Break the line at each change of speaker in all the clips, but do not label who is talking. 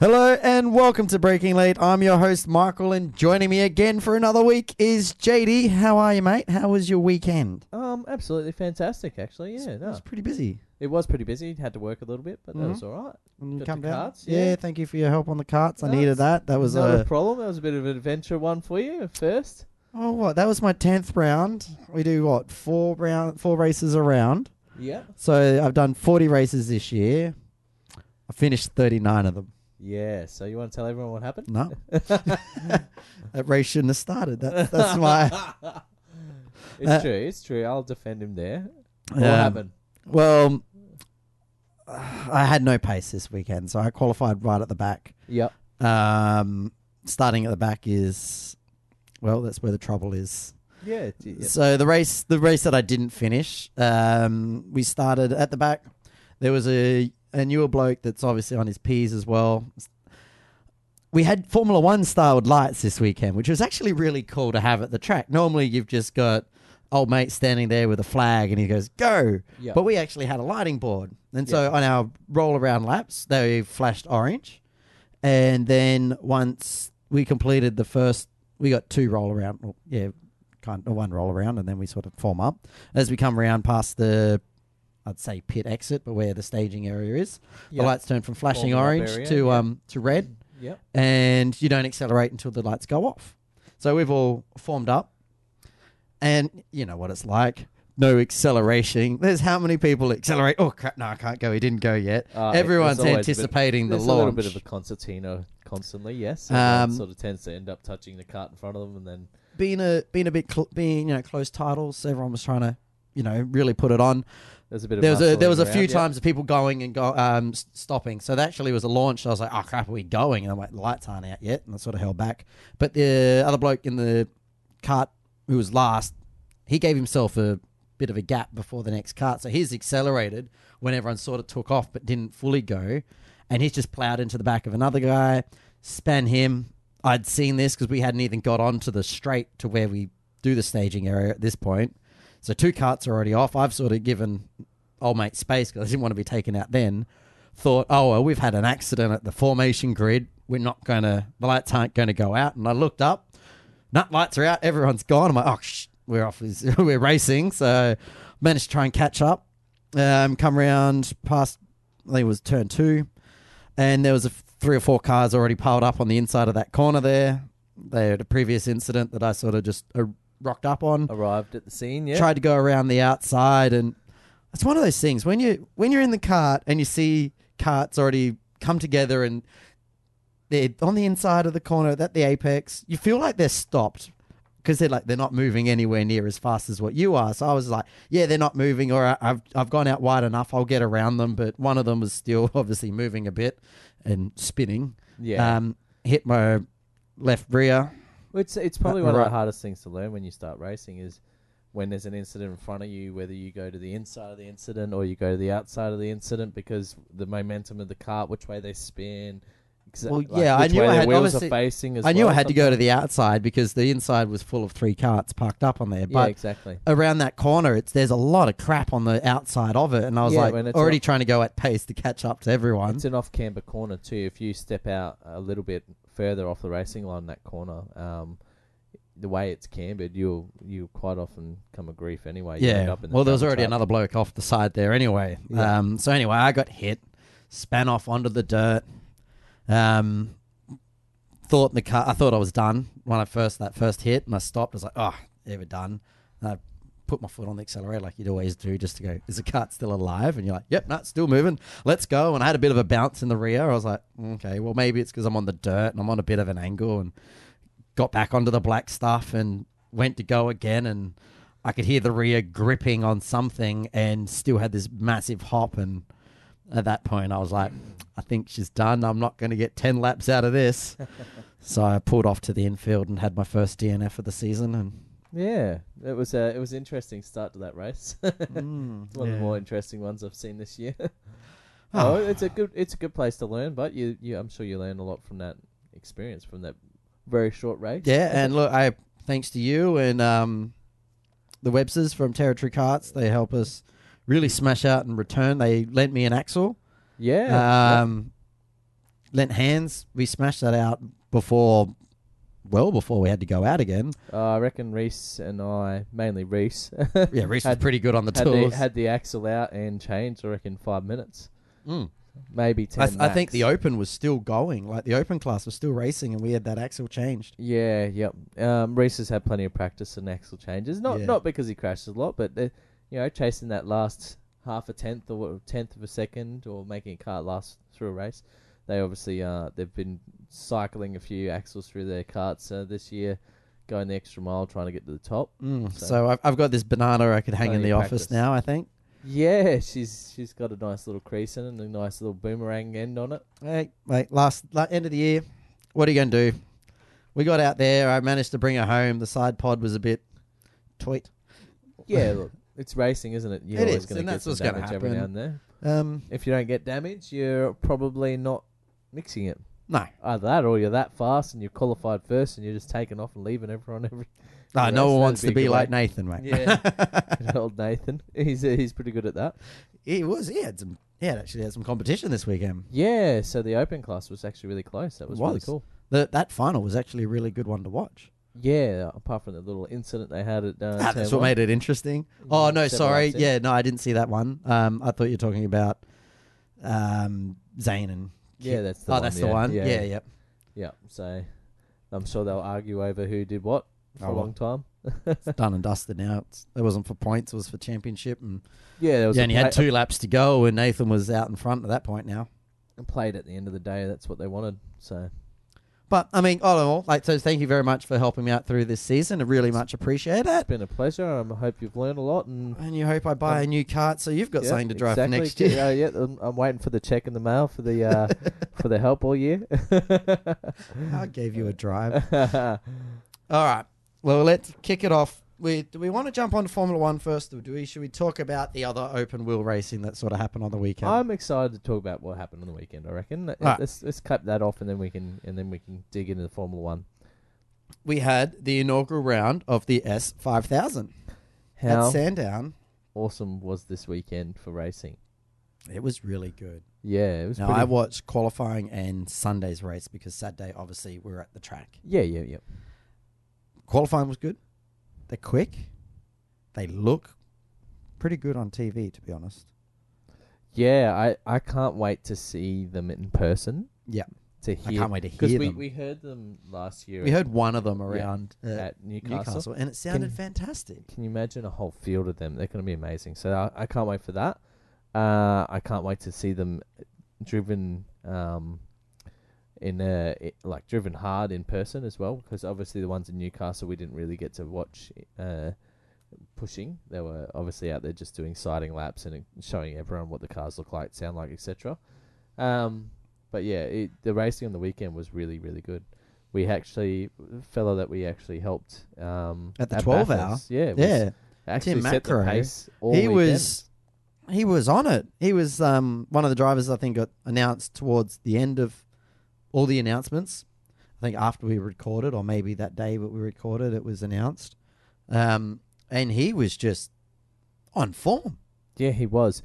Hello and welcome to Breaking Late. I'm your host Michael, and joining me again for another week is JD. How are you, mate? How was your weekend?
Um, absolutely fantastic. Actually, yeah,
It
no,
was pretty busy.
it was pretty busy. Had to work a little bit, but that was all right.
When you
Got
come
the
down.
carts,
yeah.
yeah.
thank you for your help on the carts. I
No,
needed
it's
that. That was
Not a
a
problem. That was a bit of an adventure one for you at first.
oh what? That was my tenth round. We do what? Four round, four races a round.
Yeah,
So I've done forty races this year. I finished thirty nine of them.
Yeah. So you want to tell everyone what happened?
No, that race shouldn't have started. That, that's my.
It's
Uh,
true. It's true. I'll defend him there. What
Um,
happened?
Well, I had no pace this weekend, so I qualified right at the back.
Yep.
Um, starting at the back is, well, that's where the trouble is.
Yeah. yeah.
So the race, the race that I didn't finish, um, we started at the back. There was a a newer bloke that's obviously on his P's as well. We had Formula One styled lights this weekend, which was actually really cool to have at the track. Normally, you've just got old mate standing there with a flag, and he goes go.
Yep.
But we actually had a lighting board, and so on our roll around laps, they flashed orange, and then once we completed the first, we got two roll around. Well, yeah, kind of one roll around, and then we sort of form up as we come around past the. I'd say pit exit, but where the staging area is,
Yep.
the lights turn from flashing
up
orange
area,
to
yeah.
um to red,
Yep.
and you don't accelerate until the lights go off. So we've all formed up, and you know what it's like. No acceleration. There's how many people accelerate? Oh crap! No, I can't go. He didn't go yet.
Uh,
Everyone's
there's always bit-
anticipating the launch.
a little bit of a concertina constantly. Yes.
Um,
sort of tends to end up touching the cart in front of them, and then
being a being a bit cl- being you know close titles. Everyone was trying to you know really put it on.
There's a bit of
There was a there was a few
around, yeah.
times of people going and go um s- stopping. So that actually was a launch. I was like, oh crap, are we going? And I'm like, the lights aren't out yet, and I sort of held back. But the other bloke in the cart who was last, he gave himself a bit of a gap before the next cart, so he's accelerated when everyone sort of took off but didn't fully go, and he's just plowed into the back of another guy, span him. I'd seen this because we hadn't even got onto the straight to where we do the staging area at this point. So two carts are already off. I've sort of given old mate space because I didn't want to be taken out then. Thought, oh, well, we've had an accident at the formation grid. We're not going to, the lights aren't going to go out. And I looked up, nut lights are out. Everyone's gone. I'm like, oh, sh- we're off. we're racing. So managed to try and catch up. Um, come around past, I think it was turn two. And there was a f- three or four cars already piled up on the inside of that corner there. They had a previous incident that I sort of just uh, rocked up on
arrived at the scene. Yeah.
tried to go around the outside and it's one of those things when you when you're in the cart and you see carts already come together and they're on the inside of the corner at the apex you feel like they're stopped because they're like they're not moving anywhere near as fast as what you are so i was like yeah they're not moving or i've i've gone out wide enough i'll get around them but one of them was still obviously moving a bit and spinning
yeah.
um hit my left rear
It's it's probably one of
right.
the hardest things to learn when you start racing is when there's an incident in front of you, whether you go to the inside of the incident or you go to the outside of the incident because the momentum of the cart, which way they spin. exa-
Well,
like
yeah, I knew I had- obviously-
facing. As
I knew
well
I had to go to the outside because the inside was full of three carts parked up on there.
Yeah, exactly.
around that corner, it's there's a lot of crap on the outside of it, and I was
Yeah,
like already
off-
trying to go at pace to catch up to everyone.
It's an off camber corner too. If you step out a little bit further off the racing line, that corner, um, the way it's cambered, you'll you quite often come a grief anyway. You
yeah.
up in the
Well, there was already
trap.
another bloke off the side there anyway.
Yeah.
Um. So anyway, I got hit, span off onto the dirt. Um. Thought the car. I thought I was done when I first that first hit, and I stopped. I was like, oh, ever done. And I put my foot on the accelerator like you'd always do, just to go. Is the cart still alive? And you're like, yep, no, it's still moving. Let's go. And I had a bit of a bounce in the rear. I was like, okay, well maybe it's because I'm on the dirt and I'm on a bit of an angle, and got back onto the black stuff and went to go again and I could hear the rear gripping on something and still had this massive hop and at that point I was like I think she's done I'm not going to get 10 laps out of this so I pulled off to the infield and had my first DNF of the season and
Yeah, it was a it was an interesting start to that race.
Mm,
It's one of the more interesting ones I've seen this year.
Oh.
oh, it's a good it's a good place to learn, but you, you I'm sure you learn a lot from that experience from that very short race.
yeah and look I thanks to you and um the Websters from Territory Carts they help us really smash out and return they lent me an axle
yeah.
Um, lent hands. We smashed that out before, well before we had to go out again.
Uh, I reckon Reese and I, mainly Reese,
Yeah, Reese was
Had-
pretty good on the
had, the,
tools.
had the axle out and changed. I reckon five minutes,
Mm.
maybe
I,
ten.
I think
max.
the open was still going. Like the open class was still racing, and we had that axle changed.
Yeah, yep. Um, Reese has had plenty of practice and axle changes. Not
Yeah.
not because he crashes a lot, but uh, you know, chasing that last half a tenth or what- tenth of a second, or making a car last through a race. They obviously uh, they've been cycling a few axles through their carts uh, this year, going the extra mile trying to get to the top.
Mm.
So-
So, I've, I've got this banana I could hang in the
of
office now. I think.
Yeah, she's she's got a nice little crease in it and a nice little boomerang end on it.
Hey, wait, last la- end of the year. What are you going to do? We got out there. I managed to bring her home. The side pod was a bit tweet.
Yeah, look, it's racing, isn't it? You're
It
always
is,
going to
and
get
that's
some
what's gonna
damage every now
happen.
and then.
Um,
If you don't get damage, you're probably not mixing it.
no,
Either that, or you're that fast and you're qualified first, and you're just taking off and leaving everyone every.
no, no one wants to
be
like. Nathan, mate.
Yeah, old Nathan. He's uh, he's pretty good at that.
he was. He had some. He had actually had some competition this weekend.
Yeah, so the open class was actually really close. That was, really
Was.
cool.
The, that final was actually a really good one to watch.
Yeah, apart from the little incident they had at. Uh,
Ah, that's what made it interesting. Oh no, sorry. Yeah, no, I didn't see that one. Um, I thought you were talking about um Zane and.
Yeah, that's the
oh,
one.
that's
yeah.
the one.
Yeah,
Yeah, yeah.
yeah. So, I'm sure they'll argue over who did what for
Oh,
a long time.
It's done and dusted now. It's, it wasn't for points. It was for championship, and
Yeah, there was
you
a
only had two laps to go, and Nathan was out in front at that point now.
And played at the end of the day. That's what they wanted. So
But I mean, all in all, like, so thank you very much for helping me out through this season. I really much appreciate it.
It's been a pleasure. I hope you've learned a lot. And
And you hope I buy a new cart, so you've got
Yeah,
something to drive
exactly.
for next year.
Yeah, yeah. I'm, I'm waiting for the check in the mail for the uh, for the help all year.
I gave you a drive. All right. Well, let's kick it off. We, do we want to jump on to Formula One first, or do we? Should we talk about the other open wheel racing that sort of happened on the weekend?
I'm excited to talk about what happened on the weekend. I reckon. Uh,
Right.
Let's let's cut that off and then we can and then we can dig into the Formula One.
we had the inaugural round of the S five thousand
How
at Sandown.
awesome was this weekend for racing?
It was really good.
Yeah, it was.
Now
pretty,
I watched qualifying and Sunday's race because Saturday obviously we were at the track.
yeah, yeah, yeah.
Qualifying was good. They're quick. They look pretty good on TV, to be honest.
Yeah, I, I can't wait to see them in person.
Yeah.
To hear, I
can't wait to hear
we,
them.
we heard them last year.
We heard one of them around uh,
at Newcastle.
Newcastle. and it sounded
Can-
fantastic.
Can you imagine a whole field of them? They're going to be amazing. So I, I can't wait for that. Uh, I can't wait to see them driven um, in a, i- like driven hard in person as well. Because obviously the ones in Newcastle we didn't really get to watch uh, pushing. They were obviously out there just doing sighting laps and showing everyone what the cars look like, sound like, etc. Um, but yeah, it, the racing on the weekend was really really good. We actually, fellow that we actually helped um,
At the 12 hour?
Yeah,
Yeah.
actually
Tim
set the pace.
He
weekend.
was he was on it. He was um, one of the drivers I think got announced towards the end of all the announcements. I think after we recorded, or maybe that day that we recorded, it was announced. Um, and he was just on form.
Yeah, he was,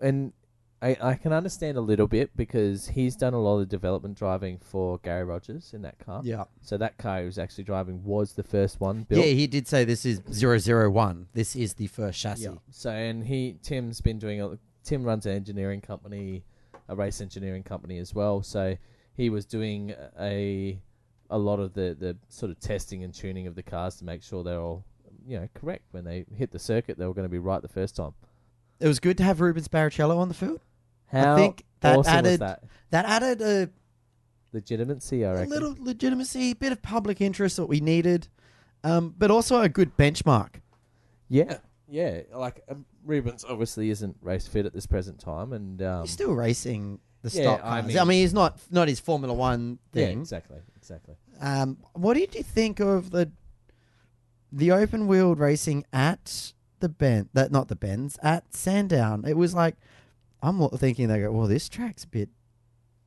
and I I can understand a little bit because he's done a lot of development driving for Garry Rogers in that car.
Yeah,
So that car he was actually driving was the first one built.
yeah. He did say this is 001. This is the first chassis.
Yeah. So and he Tim's been doing a Tim runs an engineering company, a race engineering company as well. So he was doing a a lot of the the sort of testing and tuning of the cars to make sure they're all you know correct when they hit the circuit. They were going to be right the first time.
It was good to have Rubens Barrichello on the field.
How
I think that
awesome was
added
that
that added a
legitimacy? I
a
reckon.
a little legitimacy, a bit of public interest that we needed, um, but also a good benchmark.
Yeah, yeah. Like um, Rubens obviously isn't race fit at this present time, and um,
he's still racing the
yeah,
stock
I
cars. I mean,
mean-
he's not not his Formula One
yeah,
thing.
exactly, exactly.
Um, what did you think of the the open wheeled racing at the bend? That not the bends at Sandown. It was like I'm wa- thinking they go, well, this track's a bit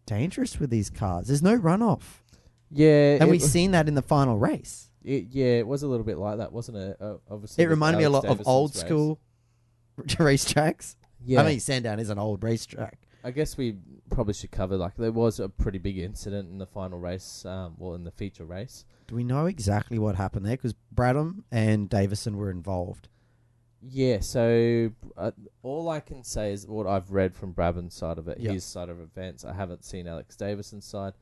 dangerous with these cars. There's no runoff,
Yeah,
and
it
we
was-
seen that in the final race.
It, yeah, it was a little bit like that, wasn't it? Uh, obviously,
It
with
reminded me a
Alex
lot of
Davison's
old
race.
school racetracks.
Yeah,
I mean, Sandown is an old racetrack.
I guess we probably should cover like there was a pretty big incident in the final race, um, well in the feature race.
Do we know exactly what happened there? Because Brabham and Davison were involved.
Yeah, so uh, all I can say is what I've read from Brabham's side of it,
Yeah.
his side of events. I haven't seen Alex Davison's side,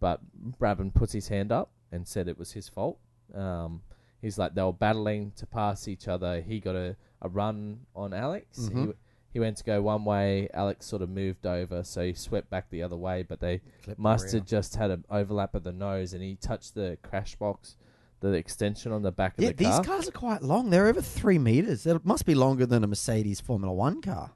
but Brabham puts his hand up and said it was his fault. Um, he's like they were battling to pass each other. He got a, a run on Alex. He
Mhm.
w He went to go one way. Alex sort of moved over, so he swept back the other way. But they
Clip
must have just had an overlap of the nose, and he touched the crash box, the extension on the back of
Yeah,
the
these
car.
These cars are quite long. They're over three meters. It must be longer than a Mercedes Formula One car.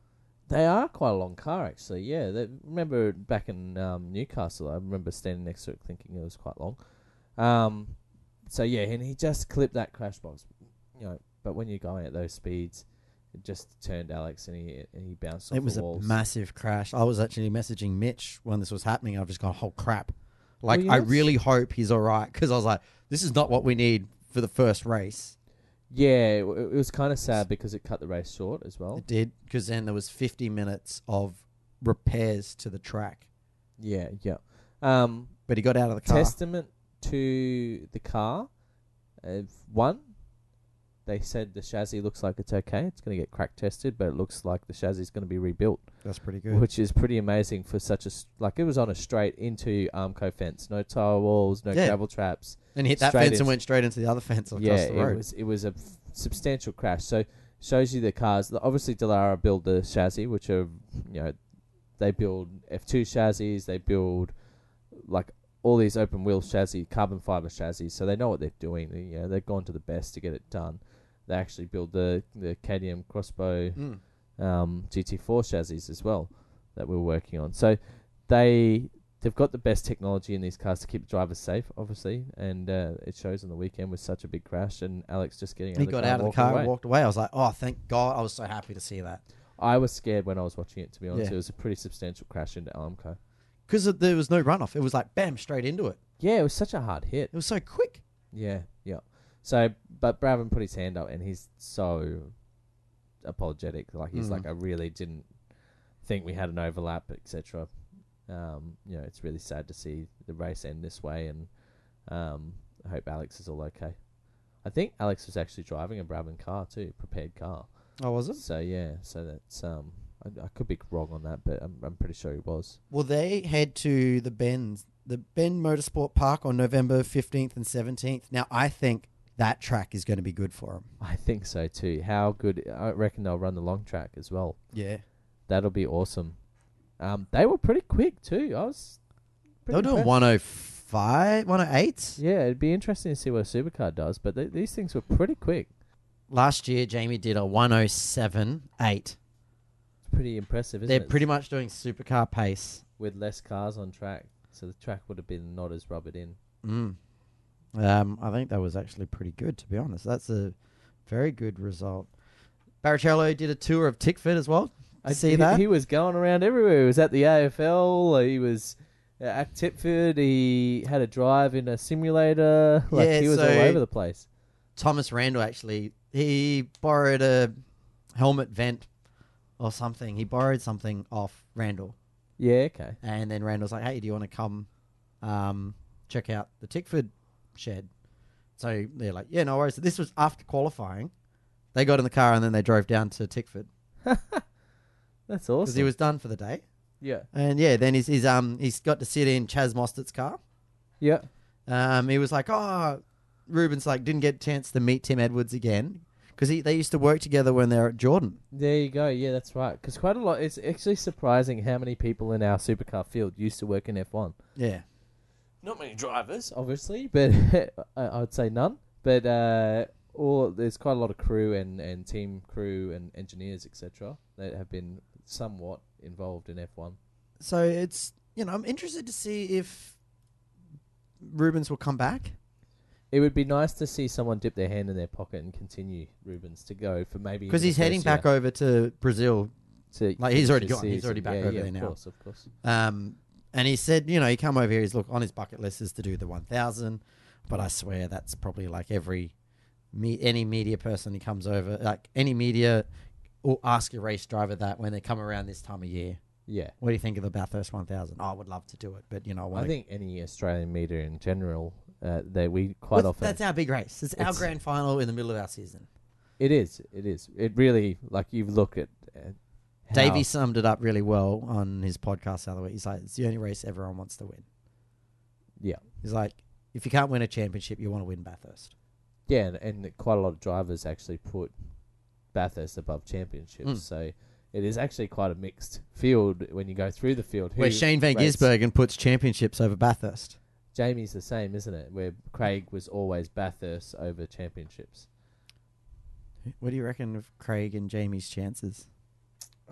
They are quite a long car, actually. Yeah, they, remember back in um, Newcastle, I remember standing next to it thinking it was quite long. Um, so yeah, and he just clipped that crash box, you know. But when you're going at those speeds, it just turned Alex, and he and he bounced off
it was
the
a massive crash. I was actually messaging Mitch when this was happening. I've just gone, oh crap! Like,
you
I really hope he's all right because I was like, this is not what we need for the first race.
yeah, it, it was kind of sad because it cut the race short as well.
It did because then there was 50 minutes of repairs to the track,
Yeah, yeah. Um,
but he got out of the car.
testament to the car. Uh, one, they said the chassis looks like it's okay. It's going to get crack tested, but it looks like the chassis is going to be rebuilt,
That's pretty good.
which is pretty amazing for such a s- like it was on a straight into um, Armco fence, no tire walls, no
Yeah.
gravel traps.
and hit that
straight
fence
into-
and went straight into the other fence across
yeah,
the
it
road.
was it was a f- substantial crash. So shows you the cars. Obviously, Dallara build the chassis, which are you know they build F2 chassis. They build like all these open wheel chassis, carbon fiber chassis. So they know what they're doing. They, you know, they've gone to the best to get it done. They actually build the the KTM Crossbow
Mm.
um, GT4 chassis as well that we're working on. So they they've got the best technology in these cars to keep drivers safe, obviously, and uh, it shows on the weekend with such a big crash and Alex just getting out
He
of the
got
car
out of the car
away.
and walked away. I was like, oh, thank God. I was so happy to see that.
I was scared when I was watching it. To be honest,
Yeah.
it was a pretty substantial crash into Armco.
Because there was no runoff. It was like, bam, straight into it.
Yeah, it was such a hard hit.
It was so quick.
Yeah. So, but Brabham put his hand up, and he's so apologetic. Like he's
Mm.
like, I really didn't think we had an overlap, etc. Um, you know, it's really sad to see the race end this way, and um, I hope Alex is all okay. I think Alex was actually driving a Brabham car too, prepared car.
Oh, was it?
So yeah, so that's um, I, I could be wrong on that, but I'm I'm pretty sure he was.
Well, they head to the Bend, the Bend Motorsport Park on November 15th and 17th. Now, I think that track is going to be good for them.
I think so too. How good? I reckon they'll run the long track as well.
Yeah.
That'll be awesome. Um, they were pretty quick too. I was.
They
pretty
were doing
impressed.
105, 108.
Yeah, it'd be interesting to see what a supercar does, but th- these things were pretty quick.
Last year, Jamie did a 107.8.
It's pretty impressive, isn't it?
They're
it?
pretty much doing supercar pace.
with less cars on track, so the track would have been not as rubbered in.
Mm. Um, I think that was actually pretty good, to be honest. That's a very good result. Barrichello did a tour of Tickford as well.
I
See
he,
that?
he was going around everywhere. He was at the AFL. He was at Tickford. He had a drive in a simulator. Like
Yeah,
he was all
so-
over the place.
Thomas Randall actually he borrowed a helmet vent or something. He borrowed something off Randall,
Yeah, okay.
and then Randall's like, "Hey, do you want to come um, check out the Tickford shed?" So they're like, "Yeah, no worries." This was after qualifying. They got in the car and then they drove down to Tickford
That's awesome.
because
awesome.
he was done for the day.
yeah,
And yeah, then he's, he's um he's got to sit in Chaz Mostert's car.
yeah.
Um, he was like, "Oh, Ruben's like didn't get a chance to meet Tim Edwards again because they used to work together when they were at Jordan."
There you go. Yeah, that's right. Because quite a lot. It's actually surprising how many people in our supercar field used to work in F1.
Yeah.
Not many drivers, obviously, but I would say none. But uh, all there's quite a lot of crew and, and team crew and engineers, etc., that have been somewhat involved in F1.
So it's you know I'm interested to see if Rubens will come back.
It would be nice to see someone dip their hand in their pocket and continue Rubens to go for maybe
because he's heading back
year
over to Brazil.
to
like, he's already gone. He's already back
yeah,
over
yeah,
there
of
now.
Course, of course.
Um, and he said, you know, he come over here. He's look on his bucket list is to do the 1,000, but I swear that's probably like every me any media person he comes over, like any media will ask a race driver that when they come around this time of year.
Yeah.
What do you think of the Bathurst 1000? I would love to do it, but you know, I,
I think any Australian media in general, uh, they we quite often
that's our big race. It's, our grand final in the middle of our season.
it is it is it really like you look at uh,
Davey summed it up really well on his podcast the other week. He's like, it's the only race everyone wants to win.
yeah
He's like, if you can't win a championship, you want to win Bathurst.
yeah and, and quite a lot of drivers actually put Bathurst above championships,
Mm.
so it is actually quite a mixed field when you go through the field.
Where Shane Van
rates-
Gisbergen puts championships over Bathurst.
Jamie's the same, isn't it? Where Craig was always Bathurst over championships.
What do you reckon of Craig and Jamie's chances?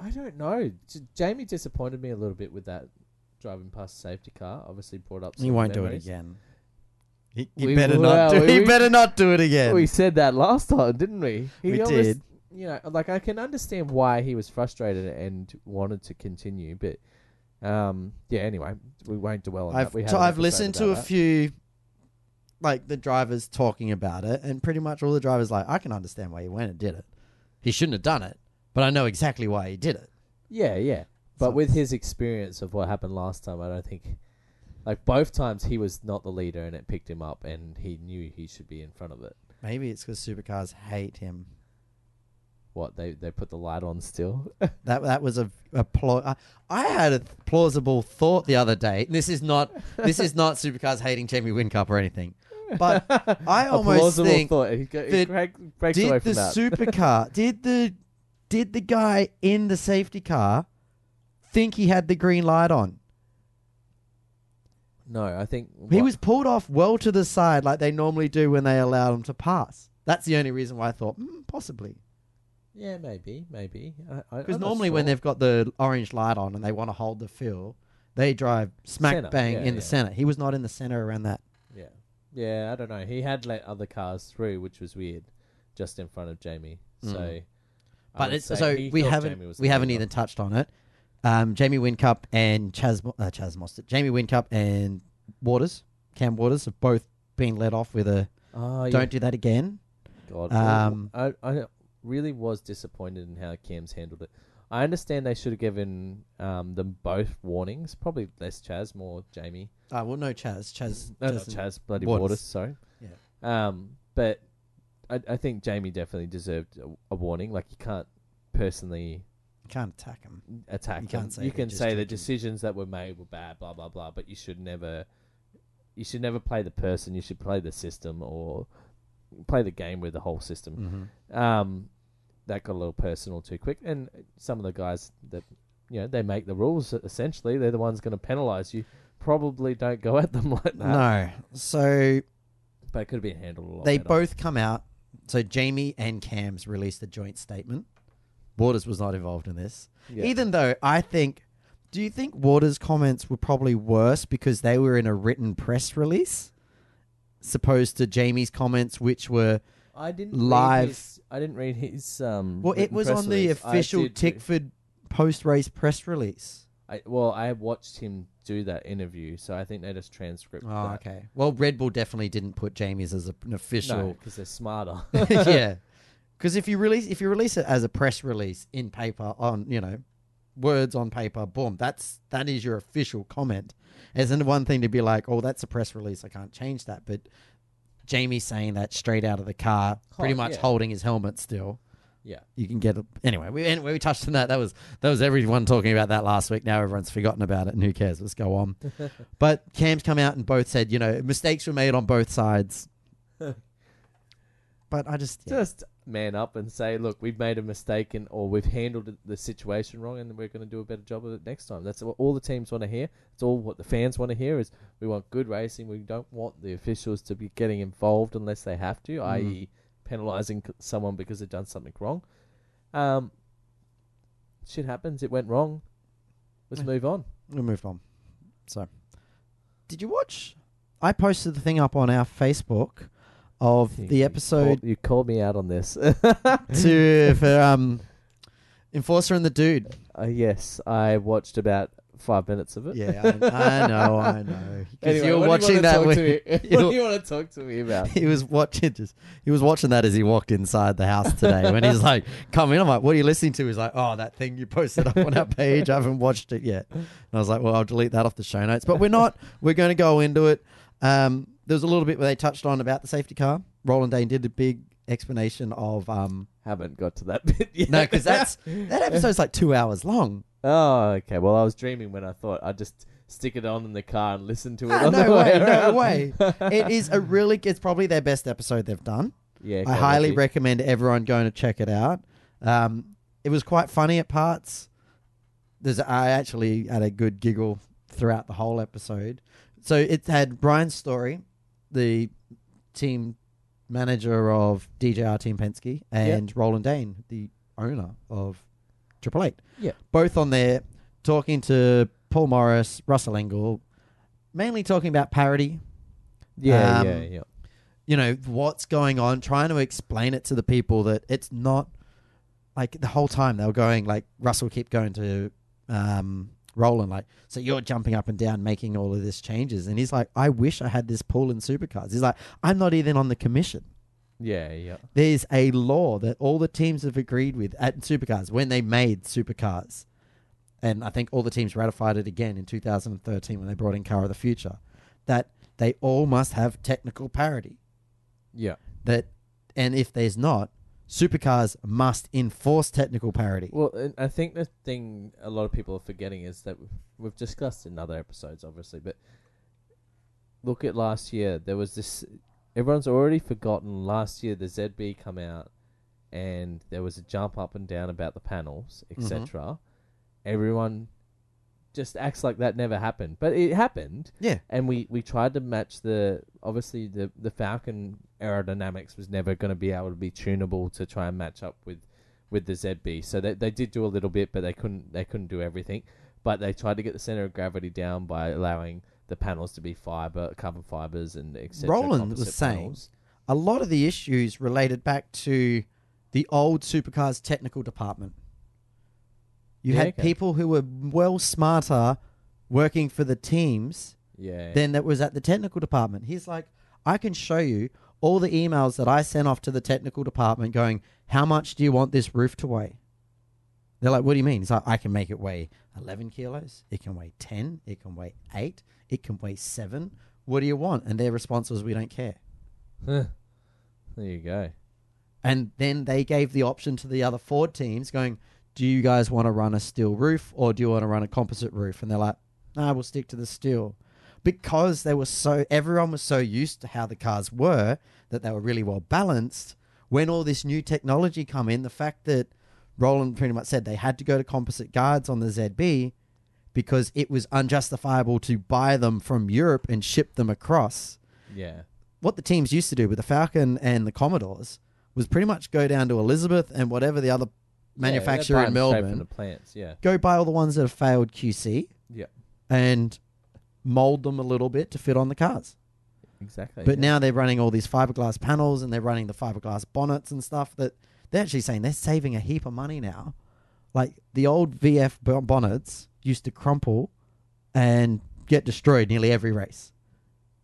I don't know. J- Jamie disappointed me a little bit with that driving past the safety car. Obviously brought up. Some He
won't do it
memories.
again. He, he
We-
better
well,
not do. He
we-
better not do it again.
We said that last time, didn't we? He
We
almost-
did.
You know, like I can understand why he was frustrated and wanted to continue, but um, yeah. Anyway, we won't dwell on
I've
that. We
so
had an
I've listened to a
that.
few, like the drivers talking about it, and pretty much all the drivers like, I can understand why he went and did it. He shouldn't have done it, but I know exactly why he did it.
Yeah, yeah. But
So-
with his experience of what happened last time, I don't think, like both times he was not the leader, and it picked him up, and he knew he should be in front of it.
Maybe it's because supercars hate him.
What they they put the light on still.
That that was a, a plau- I, I had a plausible thought the other day. This is not this is not supercars hating Jamie Whincup or anything, but I almost
plausible
think
thought. He, go, he
that
break, breaks away
did
from
the
that.
supercar did the did the guy in the safety car think he had the green light on?
no, I think
He
what-
was pulled off well to the side like they normally do when they allow him to pass. That's the only reason why I thought mm, possibly
Yeah, maybe, maybe.
because normally when they've got the orange light on and they want to hold the fill, they drive smack
Centre,
bang
yeah,
in the
yeah.
center. He was not in the center around that.
yeah, yeah, I don't know. He had let other cars through, which was weird, just in front of Jamie. So,
Mm. But it's so we haven't we haven't even touched on it. Um, Jamie Whincup and Chaz uh, Chaz Mostert, Jamie Whincup and Waters, Cam Waters have both been let off with a
Oh, yeah.
don't do that again.
God,
Um,
I I really was disappointed in how Cam's handled it. I understand they should have given um, them both warnings. Probably less Chaz, more Jamie.
Uh, well, no Chaz. Chaz.
No, not
doesn't-
Chaz, bloody
Waters.
Waters. Sorry.
Yeah.
Um, but I I think Jamie definitely deserved a, a warning. Like you can't personally
Can't attack him.
attack
You
them.
can't say
you can say the decisions that were made were bad, blah blah blah. But you should never, you should never play the person. You should play the system or play the game with the whole system.
Mm-hmm.
Um, that got a little personal too quick. And some of the guys that you know they make the rules. Essentially, they're the ones going to penalise you. Probably don't go at them like that.
No. So
but it could have been handled a lot.
they
better.
both come out. So Jamie and Cam's released a joint statement. Waters was not involved in this.
Yeah.
Even though I think, do you think Waters' comments were probably worse because they were in a written press release, supposed to Jamie's comments, which were
I didn't
live-
his, I didn't read his. Um,
well, it was on the
release. I
official Tickford post-race press release.
I, well, I watched him do that interview, so I think they just transcript.
Oh,
that.
okay. Well, Red Bull definitely didn't put Jamie's as a, an official.
because they're smarter.
yeah, because if you release if you release it as a press release in paper on you know words on paper, boom, that's that is your official comment. Isn't one thing to be like, oh, that's a press release, I can't change that, but Jamie saying that straight out of the car, pretty much
yeah.
holding his helmet still.
Yeah.
You can get it anyway. We anyway we touched on that. That was that was everyone talking about that last week. Now everyone's forgotten about it, and who cares? Let's go on. but Cam's come out and both said, you know, mistakes were made on both sides. but I just yeah.
Just man up and say, look, we've made a mistake, and or we've handled the situation wrong, and we're going to do a better job of it next time. That's what all the teams want to hear. It's all what the fans want to hear. Is we want good racing. We don't want the officials to be getting involved unless they have to,
Mm.
i.e., penalising someone because they've done something wrong. Um, shit happens. It went wrong. Let's move on.
we moved on. So, did you watch? I posted the thing up on our Facebook of
You-
the
you
episode
called- you called me out on this.
to for um, Enforcer and the Dude.
Uh, yes, I watched about five minutes of it.
Yeah, I, I know, I know. Because
Anyway,
you were
what do
watching
you wanna
that
talk
when
to me- what do you want to talk to me about?
he was watching just he was watching that as he walked inside the house today when he's like come in. I'm like what are you listening to? He's like oh that thing you posted up on our page. I haven't watched it yet. And I was like well I'll delete that off the show notes. But we're not we're going to go into it. Um there was a little bit where they touched on about the safety car. Roland Dane did a big explanation of um
Haven't got to that bit yet.
no because that's that episode's like two hours long
oh, okay. Well, I was dreaming when I thought I'd just stick it on in the car and listen to it.
Ah,
on
no
the way
way no way it is a really it's probably their best episode they've done
Yeah,
I highly recommend everyone going to check it out. Um, it was quite funny at parts. There's I actually had a good giggle throughout the whole episode. So it had Ryan Story, the team manager of DJR Team Penske, and Roland Dane, the owner of Triple Eight.
Yeah.
both on there talking to Paul Morris, Russell Ingall, mainly talking about parity
Yeah,
Um,
yeah, yeah.
you know what's going on trying to explain it to the people that it's not like the whole time they were going like russell kept going to um roland like so you're jumping up and down making all of this changes and he's like i wish i had this pool in supercars he's like i'm not even on the commission
Yeah, yeah.
there's a law that all the teams have agreed with at supercars when they made supercars and i think all the teams ratified it again in 2013 when they brought in car of the future that they all must have technical parity
Yeah.
that and if there's not supercars must enforce technical parity
Well, I think the thing a lot of people are forgetting is that we've, we've discussed in other episodes, obviously, but look at last year. There was this. Everyone's already forgotten last year the ZB come out, and there was a jump up and down about the panels, etc. Mm-hmm. Everyone just acts like that never happened, but it happened
yeah
and we, we tried to match the obviously the the Falcon aerodynamics was never going to be able to be tunable to try and match up with with the ZB. So they they did do a little bit, but they couldn't they couldn't do everything. But they tried to get the center of gravity down by allowing the panels to be fiber carbon fibers and etc.
Roland was saying-
panels.
a lot of the issues related back to the old supercars technical department you
Yeah,
had
okay.
people who were well smarter working for the teams
yeah
than that was at the technical department he's like i can show you all the emails that i sent off to the technical department going how much do you want this roof to weigh They're like, what do you mean? He's like, I can make it weigh 11 kilos. It can weigh 10. It can weigh 8. It can weigh 7. What do you want? And their response was, we don't care.
Huh. there you go.
And then they gave the option to the other Ford teams going, do you guys want to run a steel roof or do you want to run a composite roof? And they're like, nah, we'll stick to the steel. Because they were so, everyone was so used to how the cars were that they were really well balanced. When all this new technology come in, the fact that Roland pretty much said they had to go to composite guards on the ZB because it was unjustifiable to buy them from Europe and ship them across
Yeah.
what the teams used to do with the Falcon and the Commodores was pretty much go down to Elizabeth and whatever the other manufacturer
yeah,
in
they're buying straight
Melbourne,
the plants. Yeah.
go buy all the ones that have failed QC
Yeah.
and mold them a little bit to fit on the cars.
Exactly.
But
yeah.
now they're running all these fiberglass panels and they're running the fiberglass bonnets and stuff that they're actually saying they're saving a heap of money now. Like the old VF bonnets used to crumple and get destroyed nearly every race.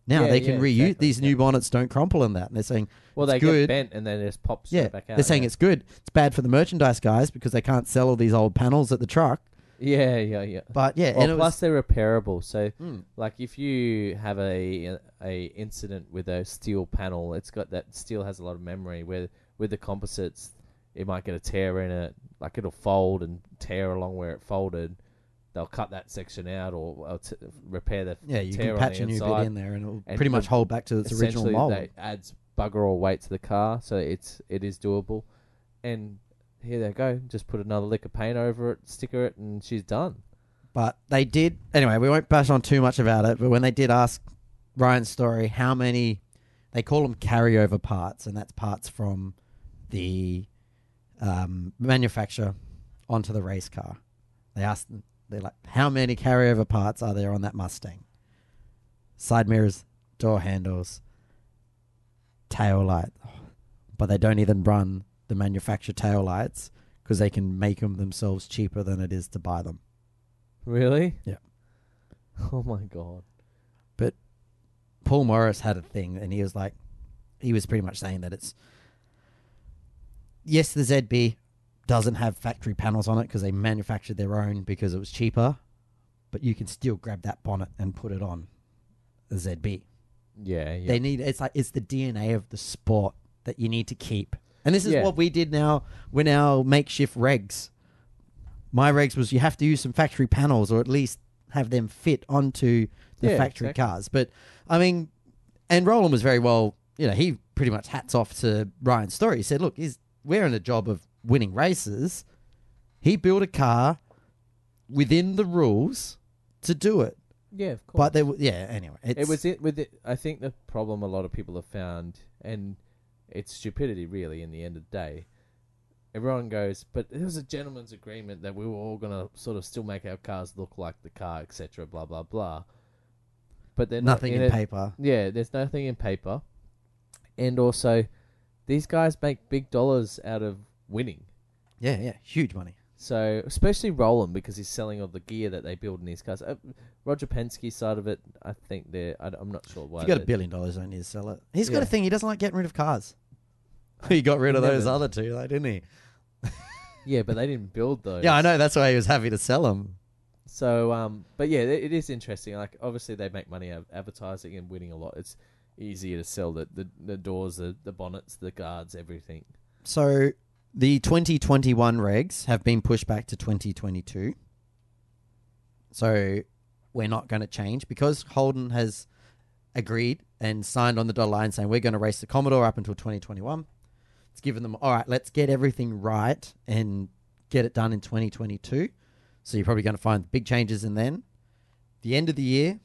Now
Yeah,
they can
yeah,
reuse
exactly,
these
yeah.
new bonnets don't crumple in that. And they're saying
well,
it's
they
good.
get bent and then it just pops
Yeah,
back out.
they're saying
yeah.
it's good. It's bad for the merchandise guys because they can't sell all these old panels at the truck.
Yeah, yeah, yeah.
But yeah, and it
plus
was,
they're repairable. So,
Mm.
like, if you have a a incident with a steel panel, it's got that steel has a lot of memory. Where with the composites, it might get a tear in it, like it'll fold and tear along where it folded. They'll cut that section out or, or t- repair the
yeah, you can patch a new bit in there, and it'll
And
pretty much hold back to its original mold.
that adds bugger all weight to the car, so it's it is doable. And here they go, just put another lick of paint over it, sticker it, and she's done.
But they did anyway. We won't bash on too much about it. But when they did ask Ryan's Story how many, they call them carryover parts, and that's parts from the um, manufacturer onto the race car. They asked they're like, how many carryover parts are there on that Mustang? Side mirrors, door handles, tail light, but they don't even run the manufacturer tail lights because they can make them themselves cheaper than it is to buy them.
Really?
Yeah.
Oh my god.
But Paul Morris had a thing, and he was like, he was pretty much saying that it's yes, the ZB doesn't have factory panels on it because they manufactured their own because it was cheaper, but you can still grab that bonnet and put it on the ZB.
Yeah, yeah.
They need it's like it's the DNA of the sport that you need to keep. And this is
Yeah.
what we did now with our makeshift regs. My regs was you have to use some factory panels or at least have them fit onto the
Yeah,
factory
exactly.
cars. But I mean, and Roland was very well. You know, he pretty much hats off to Ryan's story. He said, "Look, he's we're in a job of winning races. He built a car within the rules to do it.
yeah, of course.
But there, w- yeah. Anyway, it's,
it was it with it. I think the problem a lot of people have found, and it's stupidity really. In the end of the day, everyone goes, but there was a gentleman's agreement that we were all gonna sort of still make our cars look like the car, etc. Blah blah blah. But they're
nothing
not
in
it.
paper.
Yeah, there's nothing in paper, and also these guys make big dollars out of winning.
Yeah, yeah, huge money.
So, especially Roland because he's selling all the gear that they build in these cars. Uh, Roger Penske's side of it, I think they're. I, am not sure why.
If you got a billion dollars, don't need to sell it. He's got a thing. He doesn't like getting rid of cars. he got rid of
Never.
those other two, though, didn't he?
Yeah, but they didn't build those.
Yeah, I know. That's why he was happy to sell them.
So, um, but yeah, it, it is interesting. Like, obviously, they make money out of advertising and winning a lot. It's easier to sell the the, the doors, the, the bonnets, the guards, everything.
So the 2021 regs have been pushed back to 2022. So we're not going to change because Holden has agreed and signed on the dotted line saying we're going to race the Commodore up until 2021. It's given them all right. Let's get everything right and get it done in 2022. So you're probably going to find big changes in then. The end of the year,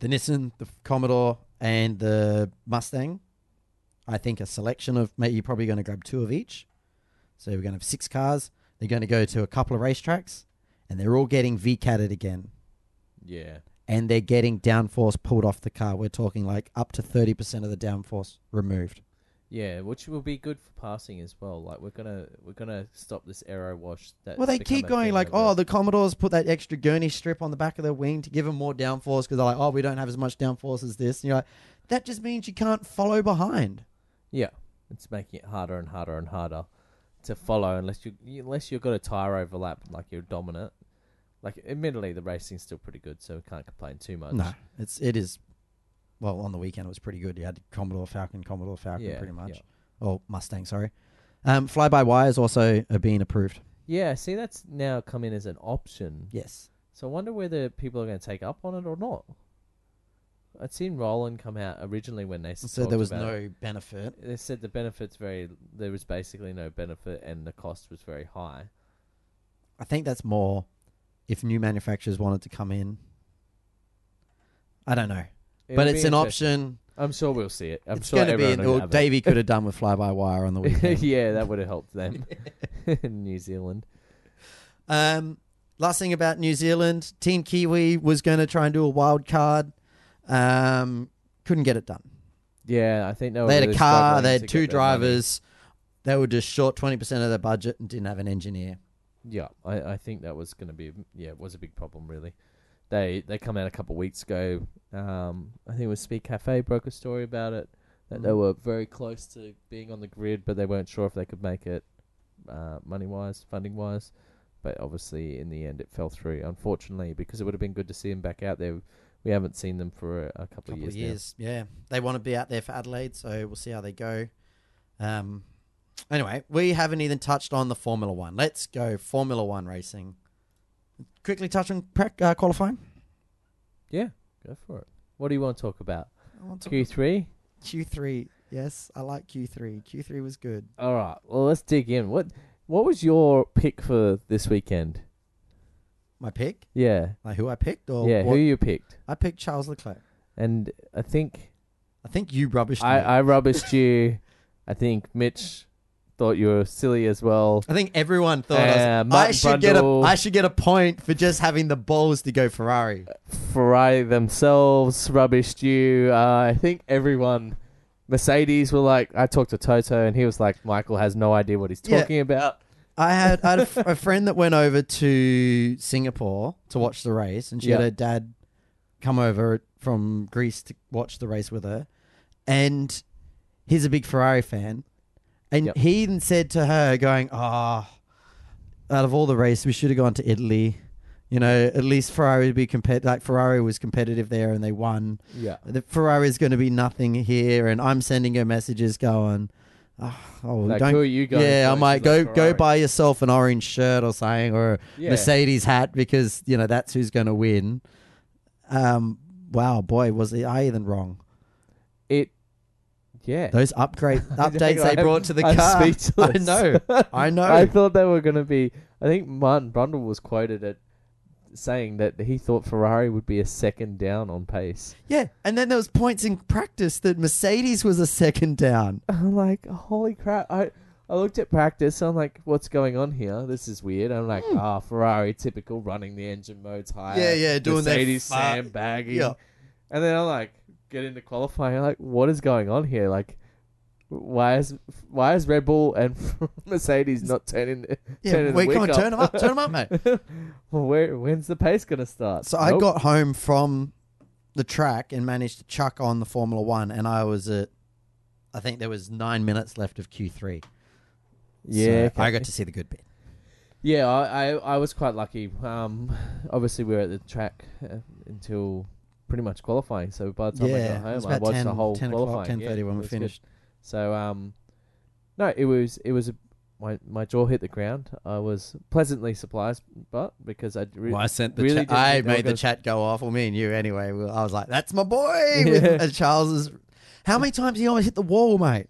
the Nissan, the Commodore, and the Mustang I think a selection of maybe you're probably going to grab two of each. So we're going to have six cars. They're going to go to a couple of racetracks, and they're all getting VCATted again,
Yeah,
and they're getting downforce pulled off the car. We're talking like up to thirty percent of the downforce removed.
yeah, which will be good for passing as well. Like, we're gonna we're gonna stop this aero wash. That
Well, they keep going like, oh, the Commodores put that extra gurney strip on the back of their wing to give them more downforce because they're like, oh, we don't have as much downforce as this. And you're like, that just means you can't follow behind.
Yeah, it's making it harder and harder and harder to follow unless you unless you've got a tire overlap like you're dominant. Like, admittedly, the racing's still pretty good, so we can't complain too much.
No, it's it is. Well, on the weekend it was pretty good. You had Commodore Falcon, Commodore Falcon,
Yeah,
pretty much.
yeah.
Or Mustang, sorry. Um, fly by wires also are being approved.
Yeah, see, that's now come in as an option.
Yes.
So I wonder whether people are going to take up on it or not. I'd seen Roland come out originally when they s-
So there was no
it.
benefit.
They said the benefits very. There was basically no benefit, and the cost was very high.
I think that's more if new manufacturers wanted to come in. I don't know,
It'll
but it's an option.
I'm sure we'll see it. I'm
it's
sure
going to be. An, well. Davey could have done with fly by wire on the weekend.
yeah, that would have helped them in New Zealand.
Um, last thing about New Zealand, Team Kiwi was going to try and do a wild card. Um, couldn't get it done.
Yeah, I think they, were
they had
really
a car. They had two
get their money.
drivers. They were just short twenty percent of their budget and didn't have an engineer.
Yeah, I, I think that was going to be yeah, it was a big problem really. They they come out a couple of weeks ago. Um, I think it was Speed Cafe broke a story about it that they
Mhm.
were very close to being on the grid, but they weren't sure if they could make it uh, money wise, funding wise. But obviously, in the end, it fell through. Unfortunately, because it would have been good to see them back out there. We haven't seen them for a, a couple,
couple
of years.
Yeah, they want to be out there for Adelaide, so we'll see how they go. Um, anyway, we haven't even touched on the Formula One. Let's go Formula One racing. Quickly touch on uh, qualifying.
Yeah, go for it. What do you want to talk about?
I want to-
Q three.
Q three. Yes, I like Q three. Q three was good.
All right. Well, let's dig in. What What was your pick for this weekend?
My pick,
Yeah.
like who I picked, or
yeah,
what-
who you picked?
I picked Charles Leclerc.
And I think
I think you rubbished
I,
me.
I rubbished you. I think Mitch thought you were silly as well.
I think everyone thought I,
Uh,
was, I
Martin
should get a I should get a point for just having the balls to go Ferrari.
Ferrari themselves rubbished you. Uh, I think everyone. Mercedes were like, I talked to Toto and he was like, Michael has no idea what he's
Yeah.
talking about.
I had I had a, f- a friend that went over to Singapore to watch the race, and she had
Yeah.
her dad come over from Greece to watch the race with her, and he's a big Ferrari fan, and
Yep.
he even said to her, going, "Ah, out of all the races, we should have gone to Italy." You know, at least Ferrari would be competitive. Like Ferrari was competitive there, and they won.
Yeah.
The Ferrari is going to be nothing here, and I'm sending her messages going, "Oh, oh,
Like,
don't
who are you going?
yeah, I might go
like,
go buy yourself an orange shirt or something, or a
Yeah.
Mercedes hat because you know that's who's going to win. Um, wow, boy, was the I even wrong?
It. Yeah.
Those upgrade updates they
I'm-
brought to the
I'm
car. I know, I know.
I thought they were going to be. I think Martin Brundle was quoted at saying that he thought Ferrari would be a second down on pace.
yeah, and then there was points in practice that Mercedes was a second down.
I'm like, holy crap! I I looked at practice. I'm like, what's going on here? This is weird. I'm like, ah, Ferrari, typical, running the engine modes higher.
Hmm. Yeah, yeah, doing
Mercedes
fu-
sandbagging.
Yeah.
And then I'm like, get into qualifying. I'm like, what is going on here? Like, why is why is Red Bull and Mercedes not turning?
Yeah,
turning
we
the
come on, turn them up, turn them up, mate.
well, where when's the pace gonna start?
So I got home from the track and managed to chuck on the Formula One, and I was at, I think there was nine minutes left of Q three.
yeah.
I
okay.
got to see the good bit.
Yeah, I, I, I was quite lucky. Um, obviously we were at the track uh, until pretty much qualifying. So by the time I got home, I watched
10,
the whole
10
qualifying.
ten
Yeah,
thirty when we
finished. good. So um, no, it was it was a my my jaw hit the ground. I was pleasantly surprised, but because I re-
Well, I sent the
really
chat.
didn't
I
think they were
made the chat go off. Well, me and you anyway. we- I was like, "That's my boy."
Yeah.
Charles's. How many times he almost hit the wall, mate?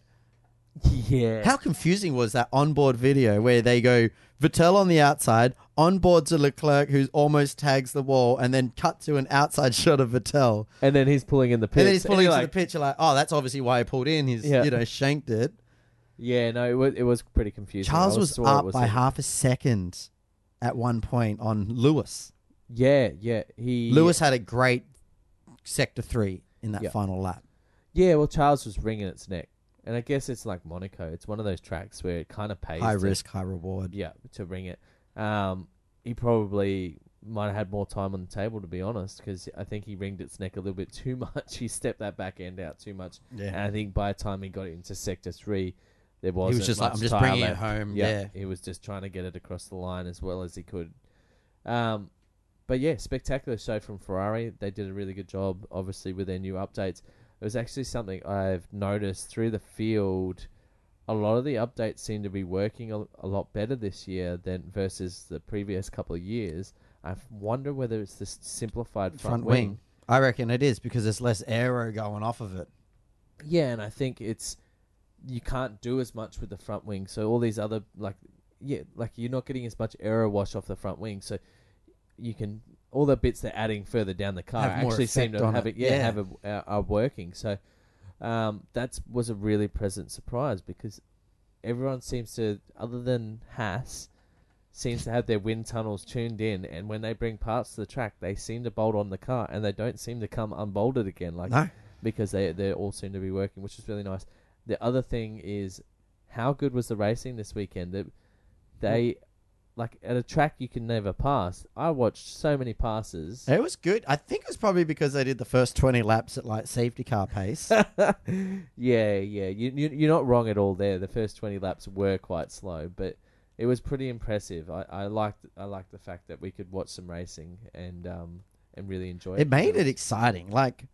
yeah,
How confusing was that onboard video where they go Vettel on the outside, onboard to Leclerc, who almost tags the wall, and then cut to an outside shot of Vettel,
and then he's pulling in the pits.
and then he's pulling into
like,
the pitch. You're like, "Oh, that's obviously why he pulled in. He's
Yeah.
you know shanked it."
Yeah, no, it was it was pretty confusing.
Charles
I
was
it
up by
a-
half a second at one point on Lewis.
Yeah, yeah, he
Lewis had a great sector three in that
Yeah.
final lap.
Yeah, well, Charles was wringing its neck, and I guess it's like Monaco. It's one of those tracks where it kind of pays
High
to-
risk, high reward.
yeah, to ring it. Um, he probably might have had more time on the table, to be honest, because I think he ringed its neck a little bit too much. He stepped that back end out too much,
Yeah. and.
I think by the time he got it into sector three, there was
He was just like, I'm just bringing it home. Yeah.
he was just trying to get it across the line as well as he could. Um, but yeah, spectacular show from Ferrari. They did a really good job, obviously, with their new updates. It was actually something I've noticed through the field. A lot of the updates seem to be working a, a lot better this year than versus the previous couple of years. I wonder whether it's this simplified front,
Front wing. I reckon it is because there's less aero going off of it.
Yeah, and I think it's you can't do as much with the front wing. So all these other like yeah, like you're not getting as much aero wash off the front wing. So you can all the bits they're adding further down the car actually seem to have
it.
it. Yeah,
Yeah.
have a, are, uh, are working. So um, that was a really pleasant surprise because everyone seems to, other than Haas, seems to have their wind tunnels tuned in, and when they bring parts to the track, they seem to bolt on the car, and they don't seem to come unbolted again. Like
No.
because they they all seem to be working, which is really nice. The other thing is how good was the racing this weekend? That they like at a track you can never pass. I watched so many passes.
It was good. I think it was probably because they did the first 20 laps at like safety car pace.
yeah, yeah, you, you you're not wrong at all there. The first twenty laps were quite slow, but it was pretty impressive. I, I liked I liked the fact that we could watch some racing and um and really enjoy it.
it made it exciting. Like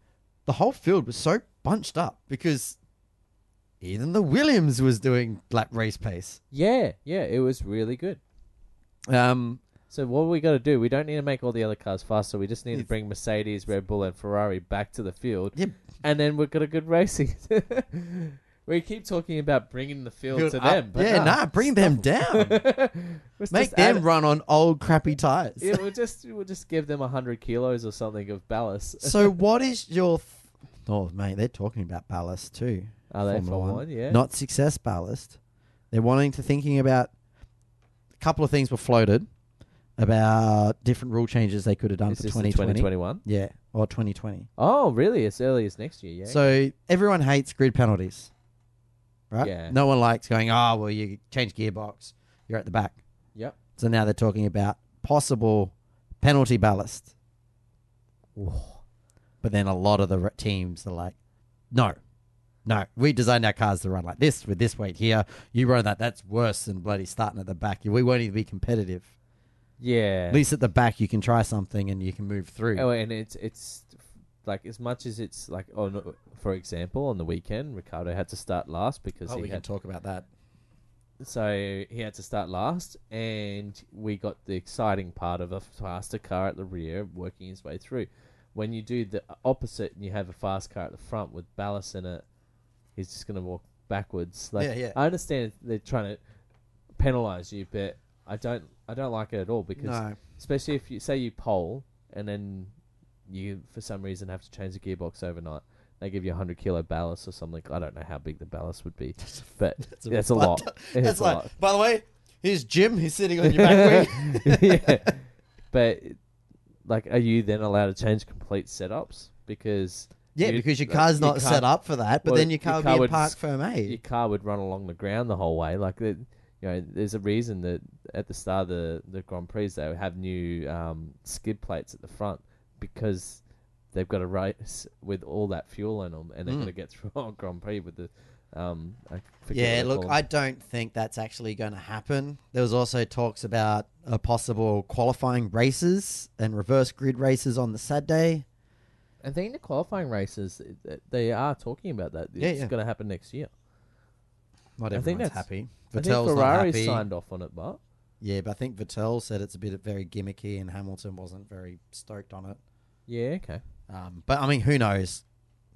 the whole field was so bunched up because even the Williams was doing lap race pace.
Yeah, yeah, it was really good.
Um,
So what we got to do? We don't need to make all the other cars faster. We just need to bring Mercedes, Red Bull, and Ferrari back to the field,
yeah,
and then we've got a good racing. we keep talking about bringing the field
field
to
up-
them, but
yeah,
nah,
nah, bring them down.
Let's
Make
just
them
add-
run on old crappy tires.
yeah, we'll just we'll just give them hundred kilos or something of ballast.
so what is your? Th- oh, mate, they're talking about ballast too.
Are they
Formula One.
Yeah.
Not success ballast. They're wanting to thinking about couple of things were floated about different rule changes they could have done
Is
for
this
2020.
2021?
Yeah, or 2020.
Oh, really? As early as next year? Yeah.
So everyone hates grid penalties, right?
Yeah.
No one likes going, oh, well, you change gearbox, you're at the back.
Yep.
So now they're talking about possible penalty ballast. But then a lot of the teams are like, no, no, we designed our cars to run like this with this weight here. You run that, that's worse than bloody starting at the back. We won't even be competitive.
Yeah.
At least at the back, you can try something and you can move through.
Oh, and it's it's like as much as it's like oh, on, for example, on the weekend, Ricciardo had to start last because
Oh,
he
we can talk about that.
so he had to start last, and we got the exciting part of a faster car at the rear working his way through. When you do the opposite and you have a fast car at the front with ballast in it, he's just gonna walk backwards. Like
Yeah, yeah.
I understand they're trying to penalize you, but I don't I don't like it at all because
No.
especially if you say you pole and then you for some reason have to change the gearbox overnight. They give you a hundred kilo ballast or something. I don't know how big the ballast would be, but
That's
that's a, lot. It's
That's
a lot.
by the way, here's Jim. He's sitting on your back wheel.
yeah, but like, are you then allowed to change complete setups because
Yeah, because your car's not
car-
set up for that, but
well,
then your car would be in
would
parc
s-
fermé.
your car would run along the ground the whole way. Like, you know, there's a reason that at the start of the the Grand Prix they have new um, skid plates at the front because they've got to race with all that fuel in them, and they're
Mm.
going to get through a Grand Prix with the. Um, I forget
Yeah, look, I don't think that's actually going to happen. There was also talks about a possible qualifying races and reverse grid races on the Saturday.
I think the qualifying races uh, they are talking about that. It's
Yeah, yeah.
going to happen next year.
Not
I think
everyone's
that's-
happy.
I think
Vettel's not
Ferrari
happy.
signed off on it, but
Yeah, but I think Vettel said it's a bit very gimmicky, and Hamilton wasn't very stoked on it.
yeah, okay.
Um, but I mean, who knows?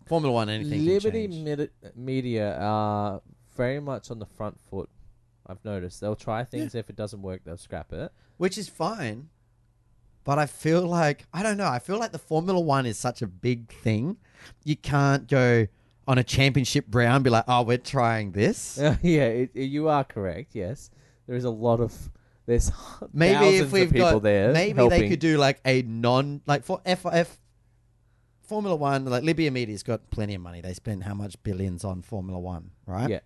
Formula One, anything
Liberty
change.
Media are very much on the front foot. I've noticed they'll try things. If it doesn't work, they'll scrap it.
which is fine. But I feel like I don't know. I feel like the Formula One is such a big thing. You can't go on a championship round and be like, "Oh, we're trying this."
yeah, it, it- you are correct. Yes, there is a lot of there's
Maybe if we've got,
there.
maybe
helping.
they could do like a non like for F F Formula One. Like Liberty Media's got plenty of money. They spend how much billions on Formula One, right?
Yeah,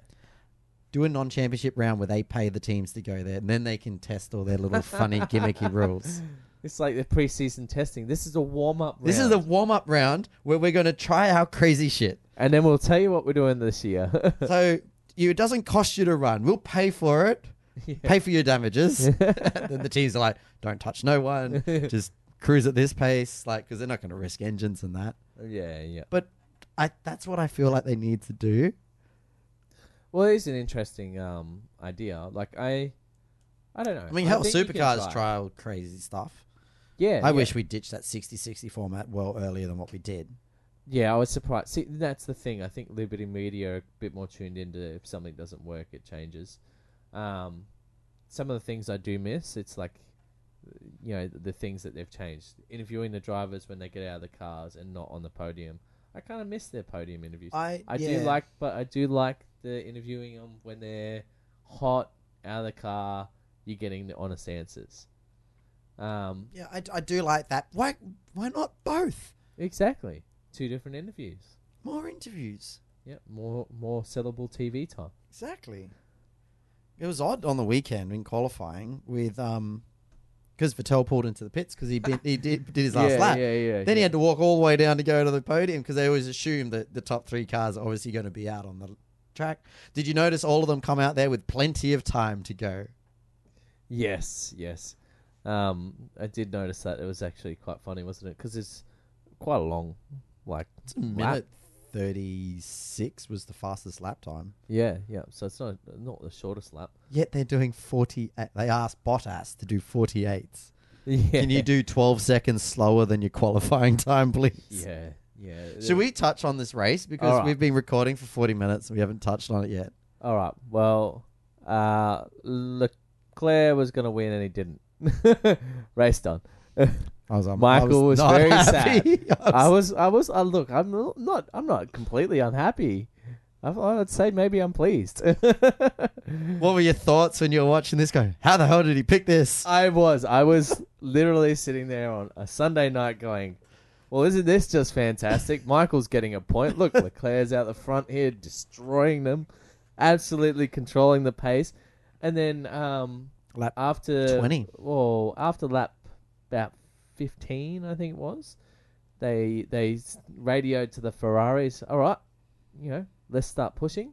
Do a non-championship round where they pay the teams to go there, and then they can test all their little funny gimmicky rules.
It's like the preseason testing. This is a warm up. Round.
This is a warm-up round where we're going to try our crazy shit.
and then we'll tell you what we're doing this year.
So you, it doesn't cost you to run. We'll pay for it. Pay for your damages. then the teams are like, don't touch no one. Just cruise at this pace, like because they're not going to risk engines and that.
yeah, yeah.
But I that's what I feel like they need to do.
Well, it is an interesting um idea. Like I, I don't know.
I mean, hell,
think you can
supercars
try.
trialed crazy stuff.
Yeah,
I
yeah.
wish we ditched that 60-60 format well earlier than what we did.
Yeah, I was surprised. See, that's the thing. I think Liberty Media are a bit more tuned into if something doesn't work, it changes. Um, some of the things I do miss, it's like, you know, the things that they've changed. Interviewing the drivers when they get out of the cars and not on the podium. I kind of miss their podium interviews.
I
I do like, but I do like the interviewing them when they're hot out of the car. You're getting the honest answers. Um,
yeah, I, I do like that. Why why not both?
exactly. Two different interviews.
More interviews.
Yeah, more more sellable TV time.
Exactly. It was odd on the weekend in qualifying with um because Vettel pulled into the pits because he been, he did, did his last
yeah,
lap.
Yeah, yeah.
Then he had to walk all the way down to go to the podium because they always assume that the top three cars are obviously going to be out on the track. Did you notice all of them come out there with plenty of time to go?
Yes, yes. Um, I did notice that it was actually quite funny, wasn't it? Because it's quite a long, like
It's a minute thirty six was the fastest lap time.
Yeah, yeah. So it's not not the shortest lap.
Yet they're doing forty. They asked Bottas to do forty eights.
Yeah.
Can you do twelve seconds slower than your qualifying time, please?
Yeah, yeah.
Should we touch on this race because
Alright.
we've been recording for forty minutes and we haven't touched on it yet?
All right. Well, uh, Leclerc was going to win and he didn't. Race done.
I was, um,
Michael was
not
very
happy.
I was, I was. Uh, look, I'm not, I'm not completely unhappy. I, I'd say maybe I'm pleased.
What were your thoughts when you were watching this? Going, how the hell did he pick this?
I was. I was literally sitting there on a Sunday night going, well, isn't this just fantastic? Michael's getting a point. Look, Leclerc's out the front here, destroying them, absolutely controlling the pace. And then um,
Lap
after
20.
Well, after lap about fifteen, I think it was. They they radioed to the Ferraris. All right, you know, let's start pushing.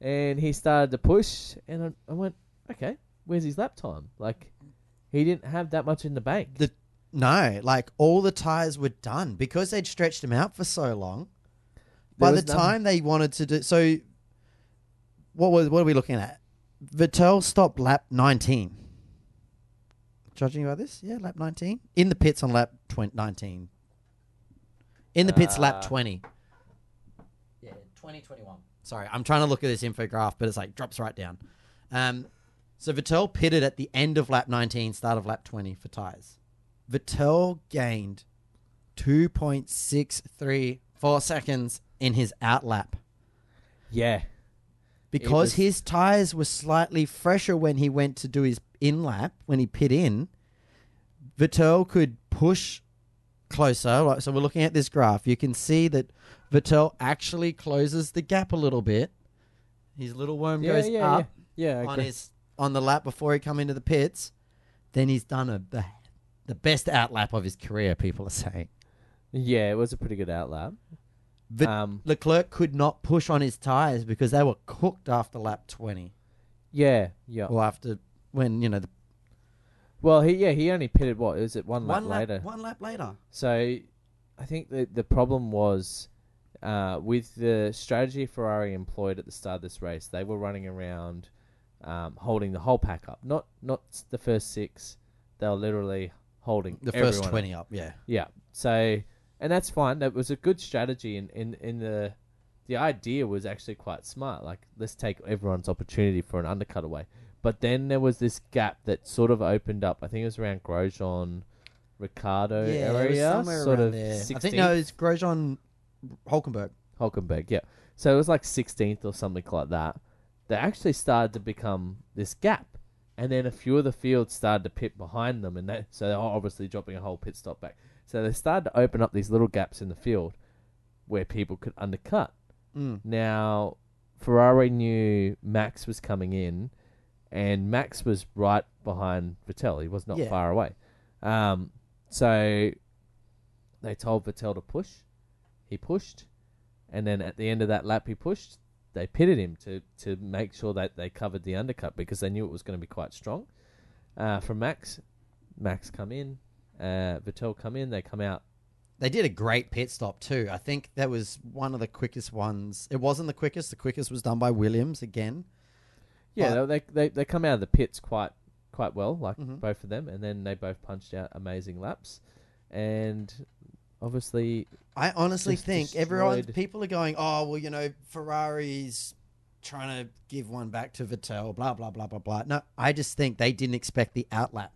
And he started to push, and I, I went, okay, where's his lap time? Like, he didn't have that much in the bank.
The no, like all the tires were done because they'd stretched them out for so long.
There
By the time they wanted to do so, what was what are we looking at? Vettel stopped lap nineteen. Judging by this, yeah, lap nineteen in the pits on lap 20, nineteen. In the pits, lap
Uh,
twenty. Yeah, twenty twenty one. Sorry, I'm trying to look at this infograph, but it's like drops right down. Um, so Vettel pitted at the end of lap 19, start of lap 20 for tires. Vettel gained 2.634 seconds in his out lap
yeah,
because
was-
his tires were slightly fresher when he went to do his in lap when he pit in. Vettel could push closer. Like, So we're looking at this graph. You can see that Vettel actually closes the gap a little bit. His little worm
yeah,
goes
yeah,
up
yeah, yeah.
On his on the lap before he come into the pits. Then he's done a the, the best out lap of his career. People are saying.
yeah, it was a pretty good out lap.
But
um,
Leclerc could not push on his tires because they were cooked after lap twenty
yeah, yeah.
or after when you know the
Well, he yeah he only pitted what is it one lap
one lap
later.
one lap later.
So I think the the problem was uh, with the strategy Ferrari employed at the start of this race. They were running around um, holding the whole pack up, not not the first six. They were literally holding
The
everyone
first
up.
twenty up, yeah.
Yeah. So and that's fine. That was a good strategy in, in, in the the idea was actually quite smart. Like let's take everyone's opportunity for an undercut away. But then there was this gap that sort of opened up. I think it was around Grosjean, Ricciardo
yeah,
area,
somewhere
sort
around
of
there.
16th.
I think no, it's Grosjean, Hulkenberg.
Hulkenberg, yeah. So it was like 16th or something like that. They actually started to become this gap. And then a few of the fields started to pit behind them. And they, so they're obviously dropping a whole pit stop back. So they started to open up these little gaps in the field where people could undercut.
Mm.
Now, Ferrari knew Max was coming in, and Max was right behind Vettel. He was not
Yeah.
far away. Um, so they told Vettel to push. He pushed, and then at the end of that lap, he pushed. They pitted him to to make sure that they covered the undercut because they knew it was going to be quite strong. Uh, from Max, Max come in, uh, Vettel come in. They come out
They did a great pit stop too. I think that was one of the quickest ones. It wasn't the quickest. The quickest was done by Williams again.
Yeah,
But-
they, they they come out of the pits quite quite well, like
Mhm.
both of them, and then they both punched out amazing laps, and obviously,
I honestly think everyone, people are going, oh well, you know, Ferrari's trying to give one back to Vettel. Blah blah blah blah blah. No, I just think they didn't expect the outlap.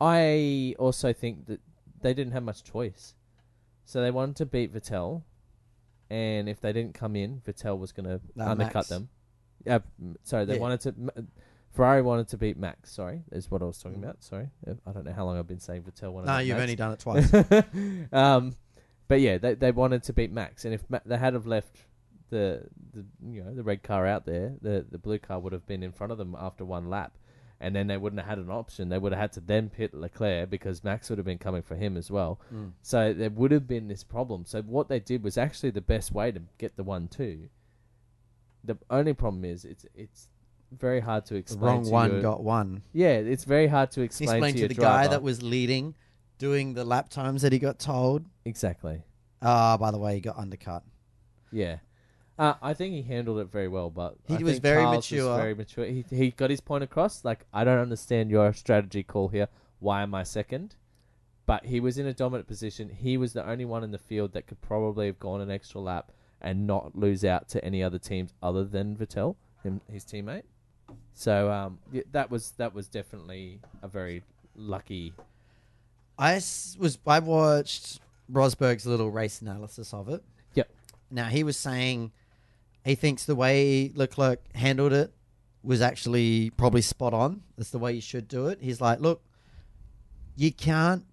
I also think that they didn't have much choice, so they wanted to beat Vettel, and if they didn't come in, Vettel was going to
No,
undercut
Max.
them. Yeah, m- sorry, they
Yeah.
wanted to. Ferrari wanted to beat Max. Sorry, is what I was talking about. Sorry, Uh, I don't know how long I've been saying Vettel. Wanted
No,
to beat
you've
Max.
only done it twice.
um, but yeah, they they wanted to beat Max, and if Ma- they had have left the the you know the red car out there, the the blue car would have been in front of them after one lap, and then they wouldn't have had an option. They would have had to then pit Leclerc because Max would have been coming for him as well.
Mm.
So there would have been this problem. So what they did was actually the best way to get the one two. The only problem is it's it's very hard to
The
explain.
wrong
to
one
your-
got one.
Yeah, it's very hard to explain,
Explain
to,
to, the
driver.
guy that was leading, doing the lap times that he got told.
exactly.
Ah, by the way, he got undercut.
Yeah. Uh, I think he handled it very well, but
He
I
was
think
very mature.
very mature. He he got his point across. Like I don't understand your strategy call here. Why am I second? But he was in a dominant position. He was the only one in the field that could probably have gone an extra lap and not lose out to any other teams other than Vettel, him, his teammate. So um, that was that was definitely a very lucky.
I s- was I watched Rosberg's little race analysis of it.
Yep.
Now he was saying he thinks the way Leclerc handled it was actually probably spot on. That's the way you should do it. He's like, look, you can't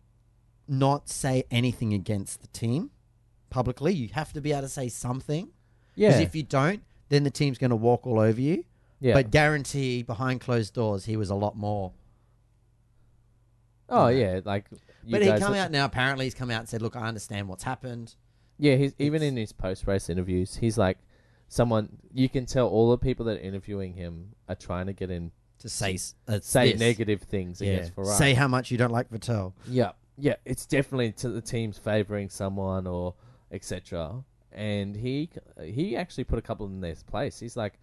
not say anything against the team publicly. You have to be able to say something. Because if you don't, then the team's going to walk all over you.
Yeah.
But guarantee behind closed doors, he was a lot more.
oh
Yeah.
yeah, like.
but he come out now. Apparently, he's come out and said, "Look, I understand what's happened."
Yeah, he's even in his post race interviews, he's like someone you can tell all the people that are interviewing him are trying to get him
To say uh,
say
this.
negative things
Yeah.
against Ferrari.
Say how much you don't like Vettel.
Yeah, yeah, it's definitely to the team's favoring someone or etc. And he he actually put a couple in their place. He's like,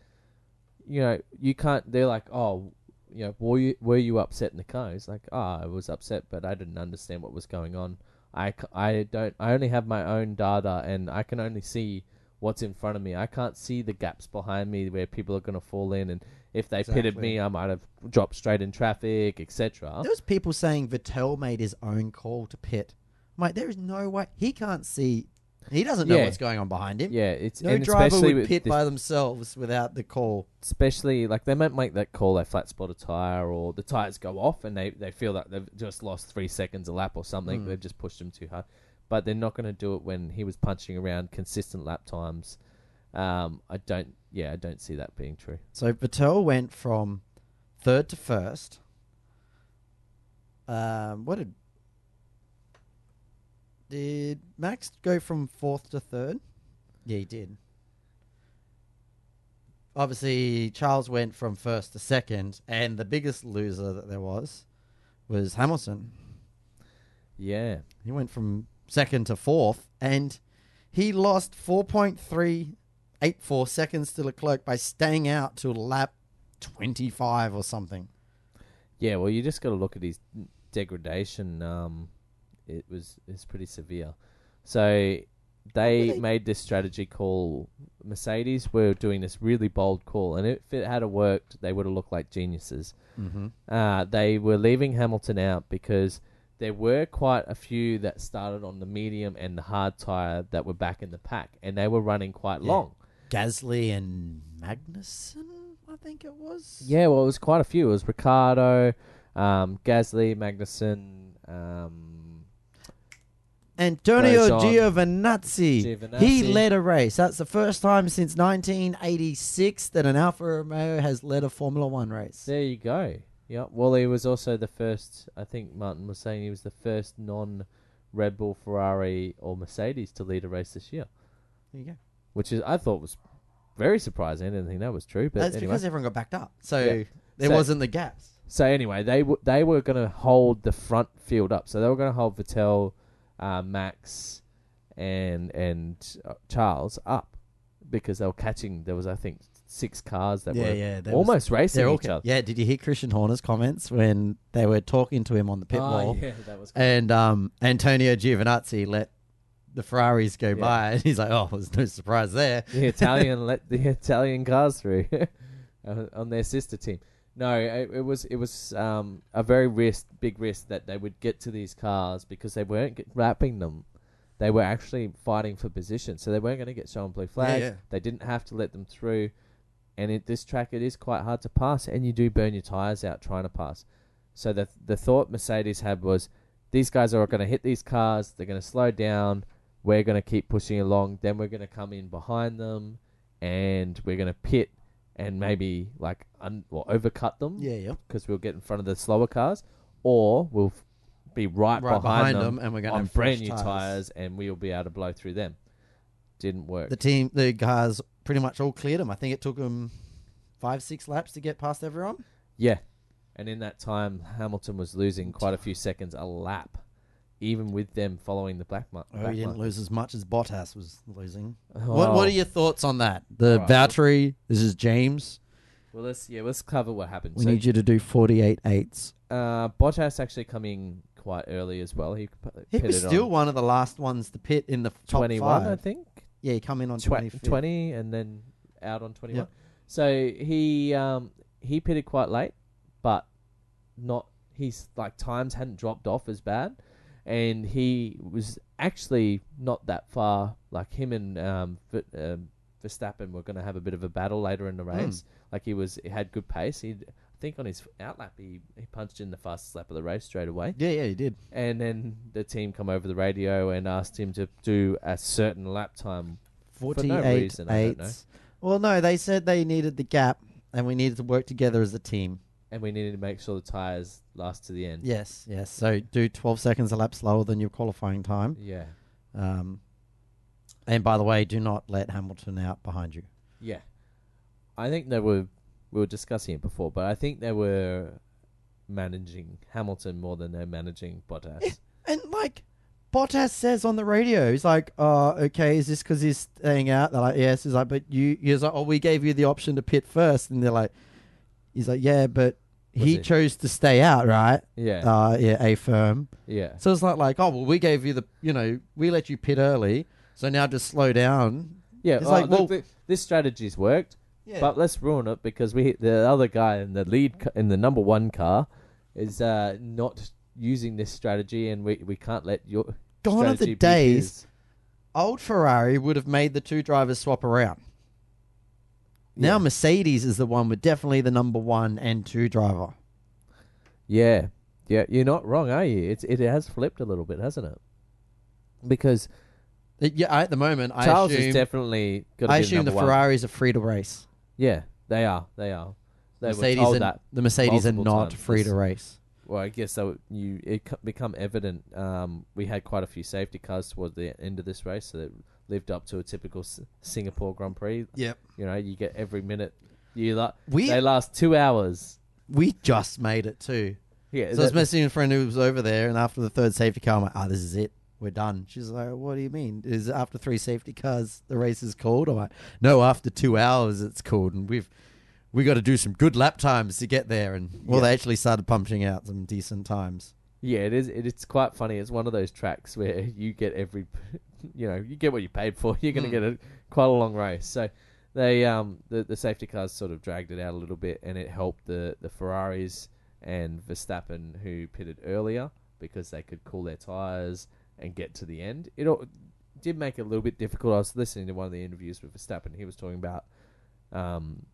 you know, you can't. They're like, oh, you know, were you were you upset in the car? He's like, oh, I was upset, but I didn't understand what was going on. I, I don't. I only have my own data, and I can only see what's in front of me. I can't see the gaps behind me where people are going to fall in, and if they pitted me, I might have dropped straight in traffic, etc.
There was people saying Vettel made his own call to pit. Mate, there is no way he can't see. He doesn't know
Yeah.
what's going on behind him.
Yeah, it's
No driver
especially
would pit
this-
by themselves without the call.
especially like they might make that call they flat spot a tire or the tires go off and they, they feel that they've just lost three seconds a lap or something
Hmm.
they've just pushed them too hard but they're not going to do it when he was punching around consistent lap times um, i don't yeah i don't see that being true
So Vettel went from third to first. Um, what did did Max go from fourth to third? Yeah, he did. Obviously, Charles went from first to second, and the biggest loser that there was was Hamilton.
yeah
He went from second to fourth, and he lost 4.384 seconds to Leclerc by staying out till lap 25 or something.
yeah well you just got to look at his degradation um, it was it's pretty severe so they
they-
made this strategy call. Mercedes were doing this really bold call, and if it had worked, they would have looked like geniuses.
Mm-hmm.
Uh, they were leaving Hamilton out because there were quite a few that started on the medium and the hard tire that were back in the pack, and they were running quite
Yeah.
long.
Gasly and Magnussen, I think it was.
Yeah, well, it was quite a few. It was Ricciardo, um, Gasly, Magnussen, um,
Antonio. Giovinazzi.
Giovinazzi.
He led a race. That's the first time since 1986 that an Alfa Romeo has led a Formula One race.
There you go. Yeah. Well, he was also the first. I think Martin was saying he was the first non Red Bull, Ferrari, or Mercedes to lead a race this year,
There you go.
which is I thought was very surprising. I didn't think that was true, but
That's
anyway.
because everyone got backed up. So
Yeah.
there
So-
wasn't the gaps.
So anyway, they w- they were going to hold the front field up. So they were going to hold Vettel, uh, Max, and and uh, Charles up because they were catching. There was I think six cars that
yeah,
were
yeah. there was-
almost racing
all
each other.
Yeah, did you hear Christian Horner's comments when they were talking to him on the pit
oh,
wall?
yeah, that was.
And um, Antonio Giovinazzi let the Ferraris go
Yeah.
by, and he's like, "Oh, there's no surprise there."
the Italian let the Italian cars through uh, on their sister team. No, it, it was it was um, a very risk, big risk that they would get to these cars because they weren't wrapping them. They were actually fighting for position, so they weren't going to get shown blue flags.
yeah.
They didn't have to let them through. And at this track, it is quite hard to pass, and you do burn your tires out trying to pass. So the the thought Mercedes had was, these guys are going to hit these cars. They're going to slow down. We're going to keep pushing along. Then we're going to come in behind them, and we're going to pit and maybe like un- or overcut them
Yeah, yeah.
because we'll get in front of the slower cars, or we'll f- be right,
Right
behind,
behind
them,
them, and we're going to
on
have
brand new
tires.
tires, and we'll be able to blow through them. Didn't work.
The team, the cars, pretty much all cleared them. I think it took them five, six laps to get past everyone.
Yeah. And in that time, Hamilton was losing quite a few seconds a lap, even with them following the black mark.
Oh, he didn't lose as much as Bottas was losing.
Oh.
What What are your thoughts on that? The
Alright.
Valtteri. This is James.
Well, let's yeah, let's cover what happened.
We
so,
need you to do forty-eight eights.
uh, Bottas actually coming quite early as well. He, p-
He was still
on
one of the last ones to pit in the top
21, I think.
Yeah, he come in on
Tw-
20,
20 and then out on 21.
Yep.
So he um he pitted quite late, but not his like times hadn't dropped off as bad, and he was actually not that far. Like him and um, v- um Verstappen were going to have a bit of a battle later in the
Hmm.
race. Like he was he had good pace. He think on his outlap he he punched in the fastest lap of the race straight away.
Yeah, yeah, he did.
And then the team come over the radio and asked him to do a certain lap time. no
Forty-eight
reason, I don't know.
Well, no, they said they needed the gap and we needed to work together as a team.
and we needed to make sure the tires last to the end.
Yes, yes. So do 12 seconds a lap slower than your qualifying time.
Yeah.
Um, and by the way, do not let Hamilton out behind you.
Yeah. I think they were we were discussing it before, but I think they were managing Hamilton more than they're managing Bottas.
And like Bottas says on the radio, he's like, "Oh, okay, is this because he's staying out?" They're like, "Yes." He's like, "But you," he's like, "Oh, we gave you the option to pit first. and they're like, "He's like, yeah, but
Was
he
it-
chose to stay out, right?"
yeah.
Uh, yeah, a firm.
yeah.
So it's not like, "Oh, well, we gave you the, you know, we let you pit early, so now just slow down."
Yeah,
It's
well,
like,
look,
well-
th- this strategy's worked,
Yeah.
but let's ruin it because we the other guy in the lead ca- in the number one car is uh, not using this strategy, and we we can't let your
Gone are the
be
days
his.
old Ferrari would have made the two drivers swap around. Now. Mercedes is the one with definitely the number one and two driver.
Yeah, yeah, you're not wrong, are you? It's it has flipped a little bit, hasn't it? Because
Uh, Yeah, at the moment, I
Charles
assume,
is definitely going to
I assume the. Ferraris are free to race.
Yeah, they are. They are. They
Mercedes
were told
and,
that.
the Mercedes are
multiple
not
times.
free to race.
Well, I guess so. You it co- become evident. Um, we had quite a few safety cars towards the end of this race, so it lived up to a typical S- Singapore Grand Prix.
Yep.
You know, you get every minute. You la-
We
they last two hours.
we just made it too.
Yeah,
So I was
that-
messaging a friend who was over there, and after the third safety car, I'm like, "Ah, this is it. We're done." She's like, "What do you mean? Is it after three safety cars the race is called?" I'm like, "No, after two hours it's called, and we've we got to do some good lap times to get there." And well,
Yeah.
they actually started punching out some decent times.
yeah, it is. It, it's quite funny. It's one of those tracks where you get every, you know, you get what you paid for. You're going to
Mm.
get a quite a long race. So they um the the safety cars sort of dragged it out a little bit, and it helped the the Ferraris and Verstappen who pitted earlier because they could cool their tires and get to the end. It al- did make it a little bit difficult. I was listening to one of the interviews with Verstappen. He was talking about um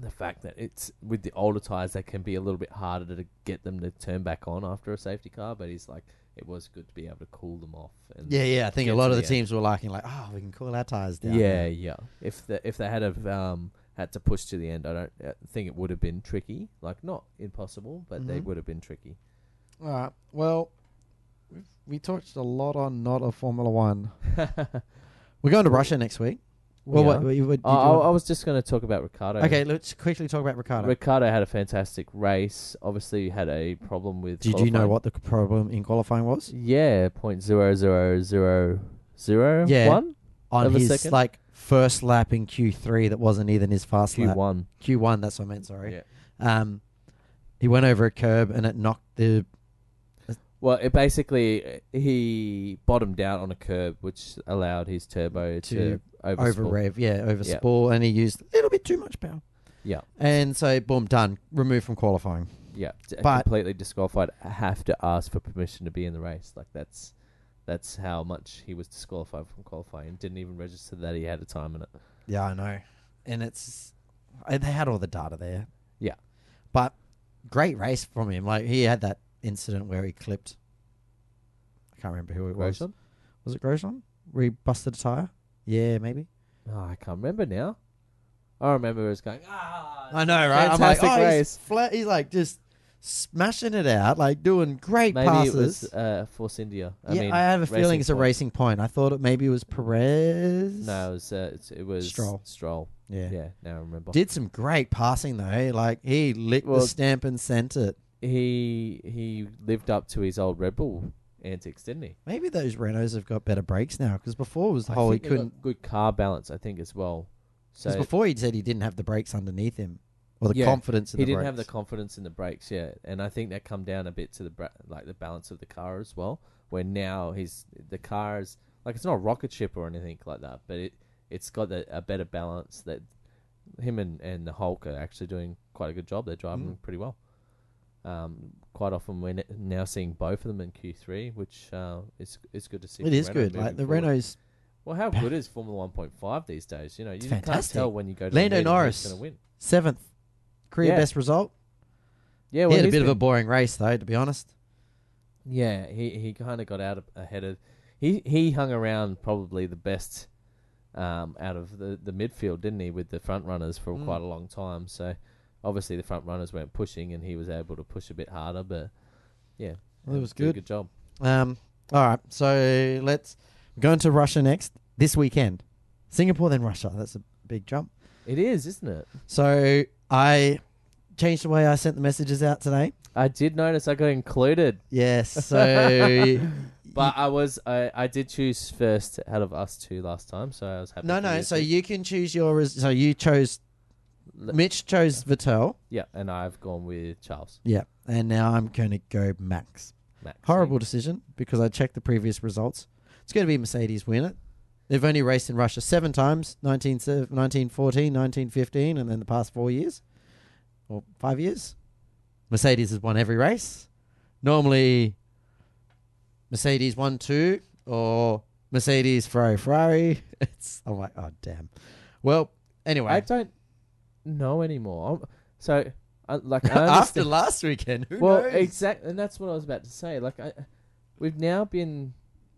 the fact that it's with the older tires that can be a little bit harder to get them to turn back on after a safety car. But he's like, it was good to be able to cool them off. And
Yeah, yeah. I think a lot of the
the end.
teams were liking like, "Oh, we can cool our tires down."
yeah, yeah. If the if they had have um had to push to the end, I don't uh, think it would have been tricky. Like not impossible, but they
Mhm.
would have been tricky.
All right. Well, we've, we talked a lot on not a Formula One. We're going to Russia next week. Well,
We
what,
are.
what, what, did you
I,
want-
was just going to talk about Ricciardo.
okay, let's quickly talk about Ricciardo.
Ricciardo had a fantastic race. Obviously, had a problem with.
Did you know
qualifying.
what the problem in qualifying was?
Yeah, point zero zero zero zero
Yeah.
one.
On
Of a
his
second?
like first lap in Q3, that wasn't even his fast
Q
lap.
one.
Q1, that's what I meant. Sorry.
Yeah.
Um, he went over a curb and it knocked the.
Well, it basically he bottomed out on a curb, which allowed his turbo to,
To
over,
over rev, yeah, over
Yeah.
spool, and he used a little bit too much power.
Yeah,
And so, boom, done. Removed from qualifying.
yeah,
But-
completely disqualified. Have to ask for permission to be in the race. Like that's that's how much he was disqualified from qualifying. Didn't even register that he had a time in it.
Yeah, I know. And it's they had all the data there.
Yeah.
But great race from him. Like he had that incident where he clipped. I can't remember who it was.
Grosjean?
Was it Grosjean? Where he busted a tire? Yeah, maybe.
Oh, I can't remember now. I remember it was going. Ah,
I know, right? I'm like,
Fantastic
oh,
race.
he's flat. He's like just smashing it out, like doing great
Maybe
passes.
it was uh, Force India. I
yeah,
mean,
I have a feeling it's a
Point.
racing point. I thought it maybe it was Perez.
No, it was uh, it's- it was
Stroll.
Stroll.
Yeah.
Yeah, now I remember.
Did some great passing though. Like he licked
Well-
the stamp and sent it.
He he lived up to his old Red Bull antics, didn't he?
Maybe those Renaults have got better brakes now because before it was the
I
whole he
think they got
couldn't.
good car balance, I think as well.
Because
So
before he said he didn't have the brakes underneath him or the
Yeah,
confidence in
he
the
didn't have the confidence in the brakes, yet, and I think that come down a bit to the bra- like the balance of the car as well. Where now he's the car is like it's not a rocket ship or anything like that, but it it's got a, a better balance that him and, and the Hulk are actually doing quite a good job. They're driving
Mm.
pretty well. Um, quite often we're n- now seeing both of them in Q3, which uh, is is good to see.
It is
Renault
good. Like the
forward.
Renaults,
Well, how good is Formula 1.5 these days? You know, you can't tell when you go to
Lando
the
Norris.
going to win.
seventh career
Yeah.
best result.
Yeah,
he had a bit of a boring race though, to be honest.
Yeah, he he kind of got out of, ahead of. He he hung around probably the best um, out of the, the midfield, didn't he, with the front runners for
Mm.
quite a long time. So obviously the front runners weren't pushing, and he was able to push a bit harder. But yeah,
Well, it was good.
Good job.
Um, all right, so let's go into Russia next this weekend. Singapore, then Russia. That's a big jump.
It is, isn't it?
So I changed the way I sent the messages out today.
I did notice I got included,
Yes. So
but I was I, I did choose first out of us two last time, so I was happy.
no, no. So you can choose your. res- So you chose. Mitch chose Vettel.
yeah, and I've gone with Charles.
Yeah, and now I'm going to go Max.
Max.
Horrible decision because I checked the previous results. It's going to be Mercedes win it. They've only raced in Russia seven times 19, 1914, 1915, and then the past four years or five years. Mercedes has won every race. Normally, Mercedes 1 2 or Mercedes, Ferrari, Ferrari. It's, I'm like, oh, damn. Well, anyway.
I don't know anymore. I'm- So, I, like, I
After
understand.
last weekend, who
well,
knows?
exactly, and that's what I was about to say. Like, I, we've now been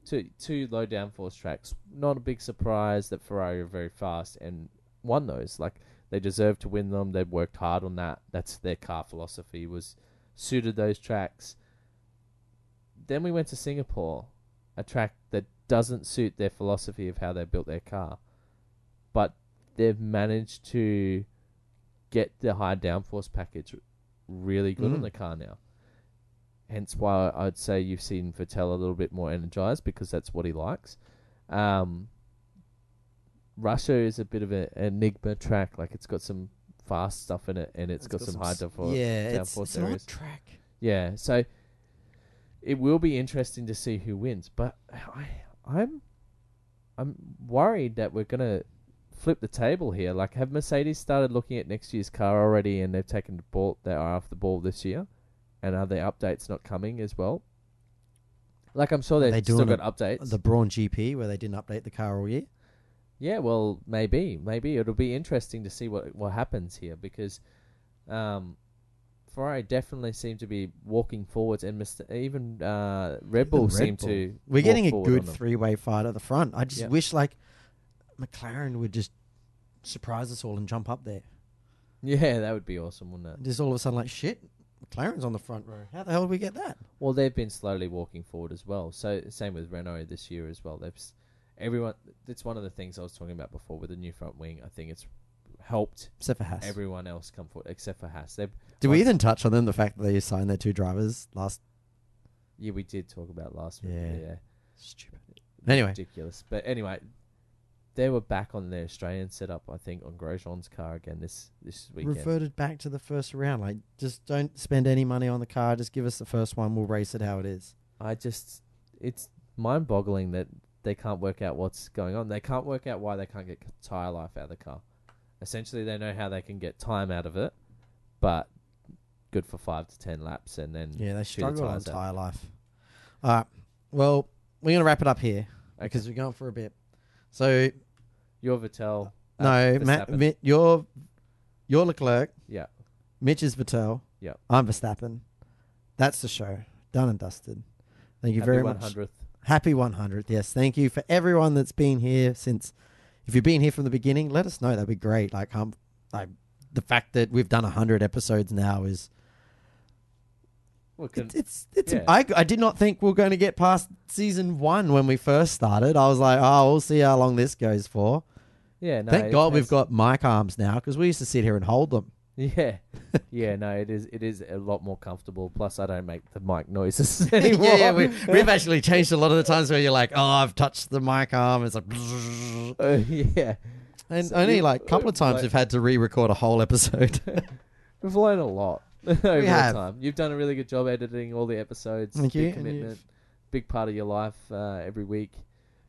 to two low downforce tracks. Not a big surprise that Ferrari are very fast and won those. Like, they deserve to win them. They've worked hard on that. That's their car philosophy was suited those tracks. Then we went to Singapore, a track that doesn't suit their philosophy of how they built their car, but they've managed to get the high downforce package really good on
Mm.
the car now. Hence why I'd say you've seen Vettel a little bit more energized because that's what he likes. Um, Russia is a bit of an enigma track. Like it's got some fast stuff in it, and it's got, some high downforce.
Yeah, it's,
downforce
it's an odd track.
Yeah, so it will be interesting to see who wins, but I, I'm, I'm worried that we're gonna flip the table here. Like, have Mercedes started looking at next year's car already, and they've taken the ball, they are off the ball this year, and are there updates not coming as well? Like, I'm sure they've
they
still got updates.
The Braun GP where they didn't update the car all year.
Yeah, well, maybe, maybe it'll be interesting to see what what happens here because um, Ferrari definitely seem to be walking forwards, and Mr. even uh, Red Bull
Red
seem
Bull.
to.
We're getting a good three-way fight at the front. I just
Yeah.
wish like McLaren would just surprise us all and jump up there.
Yeah, that would be awesome, wouldn't it?
Just all of a sudden, like shit, McLaren's on the front row. How the hell did we get that?
Well, they've been slowly walking forward as well. So same with Renault this year as well. They've s- everyone. It's one of the things I was talking about before with the new front wing. I think it's helped
Except for Haas.
everyone else come forward except for Haas. They've
Did we even touch on them? The fact that they signed their two drivers last.
yeah, we did talk about last week.
Yeah.
yeah.
Stupid. Anyway,
ridiculous. But anyway, they were back on their Australian setup. I think on Grosjean's car again this this weekend.
reverted back to the first round. Like, just don't spend any money on the car. Just give us the first one. We'll race it how it is.
I just it's mind-boggling that they can't work out what's going on. They can't work out why they can't get tire life out of the car. Essentially, they know how they can get time out of it, but good for five to ten laps, and then
Yeah, they struggle on
out.
tire life. All right. Well, we're gonna wrap it up here
Okay.
because we're going for a bit. So
You're Vettel. uh,
no, Matt,
Verstappen.
Mi- you're you're Leclerc.
Yeah.
Mitch is Vettel.
Yeah.
I'm Verstappen. That's the show. Done and dusted. Thank you
Happy
very much.
100th.
Happy 100th. Yes. Thank you for everyone that's been here since. If you've been here from the beginning, let us know. That'd be great. Like, um, like the fact that we've done 100 episodes now is it's it's, it's
yeah.
I, I did not think we are going to get past season one when we first started. I was like, oh, we'll see how long this goes for.
Yeah, no,
Thank
it
God we've
has-
got mic arms now because we used to sit here and hold them.
Yeah, yeah, no, it is. It is a lot more comfortable. Plus, I don't make the mic noises anymore.
yeah, yeah, we, we've actually changed a lot of the times where you're like, oh, I've touched the mic arm. It's like,
Uh, yeah,
and
So
only
you-
like a couple of times
like-
we've had to re-record a whole episode.
we've learned a lot over
have.
time. You've done a really good job editing all the episodes.
Thank
big
you,
commitment, big part of your life uh, every week,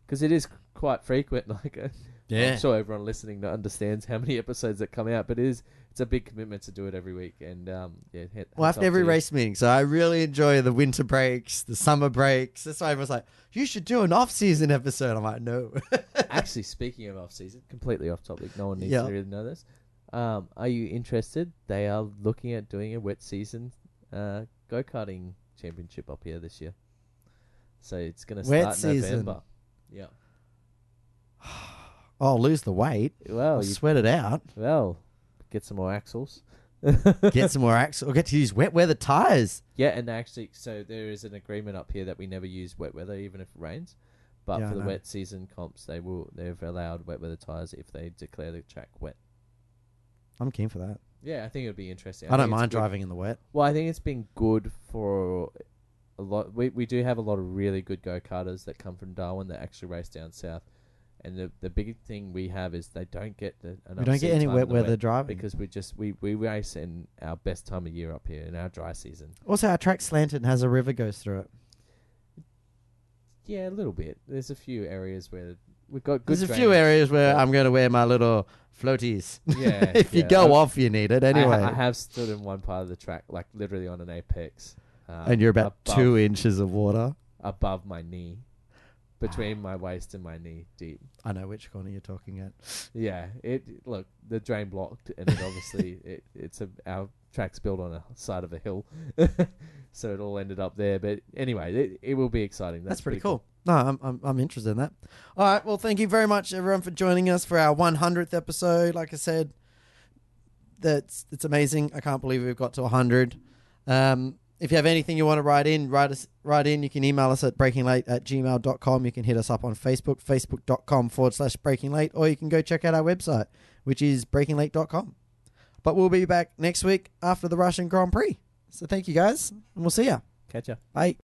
because it is quite frequent. Like, uh, I'm sure everyone listening understands how many episodes that come out, but it is it's a big commitment to do it every week. And um, yeah, hats
Well, after every
to you.
race meeting, so I really enjoy the winter breaks, the summer breaks. That's why everyone's like, "You should do an off-season episode." I'm like, "No."
Actually, speaking of off season, completely off topic. No one needs
Yeah.
to really know this. Um, are you interested? They are looking at doing a wet season uh, go karting championship up here this year. So it's going to
Wet
start
season.
November. Yeah.
Oh, lose the weight.
Well,
I'll
you,
sweat it out.
well, get some more axles.
Get some more axle. Or get to use wet weather tires.
Yeah, and actually, so there is an agreement up here that we never use wet weather, even if it rains. But
Yeah, I
for the
know.
wet season comps, they will they've allowed wet weather tires if they declare the track wet.
I'm keen for that.
Yeah, I think it would be interesting.
I, don't
think it's
mind
good-
driving in the wet.
Well, I think it's been good for a lot. We we do have a lot of really good go karters that come from Darwin that actually race down south. And the the big thing we have is they don't get the enough
We don't get any wet weather driving.
because we just we, we race in our best time of year up here in our dry season.
Also, our track slanted and has a river goes through it.
Yeah, a little bit. There's a few areas where we've got good.
There's a few areas where
Yeah.
I'm going to wear my little floaties.
Yeah,
if you go
I've-
off, you need it
I ha-
anyway.
I, have stood in one part of the track, like literally on an apex, um,
and you're about
above,
two inches of water.
above my knee, between my waist and my knee deep.
I know which corner you're talking at.
Yeah, it look the drain blocked, and it obviously it it's a our track's built on a side of a hill, so it all ended up there. But anyway, it, it will be exciting.
That's, pretty, cool. No, I'm, I'm I'm interested in that. All right. Well, thank you very much, everyone, for joining us for our 100th episode. Like I said, that's it's amazing. I can't believe we've got to 100. Um, if you have anything you want to write in, write us write in. You can email us at breakinglate at gmail.com. You can hit us up on Facebook, facebook.com forward slash breakinglate, or you can go check out our website, which is breakinglate.com. But we'll be back next week after the Russian Grand Prix. So thank you guys, and we'll see ya.
Catch ya.
Bye.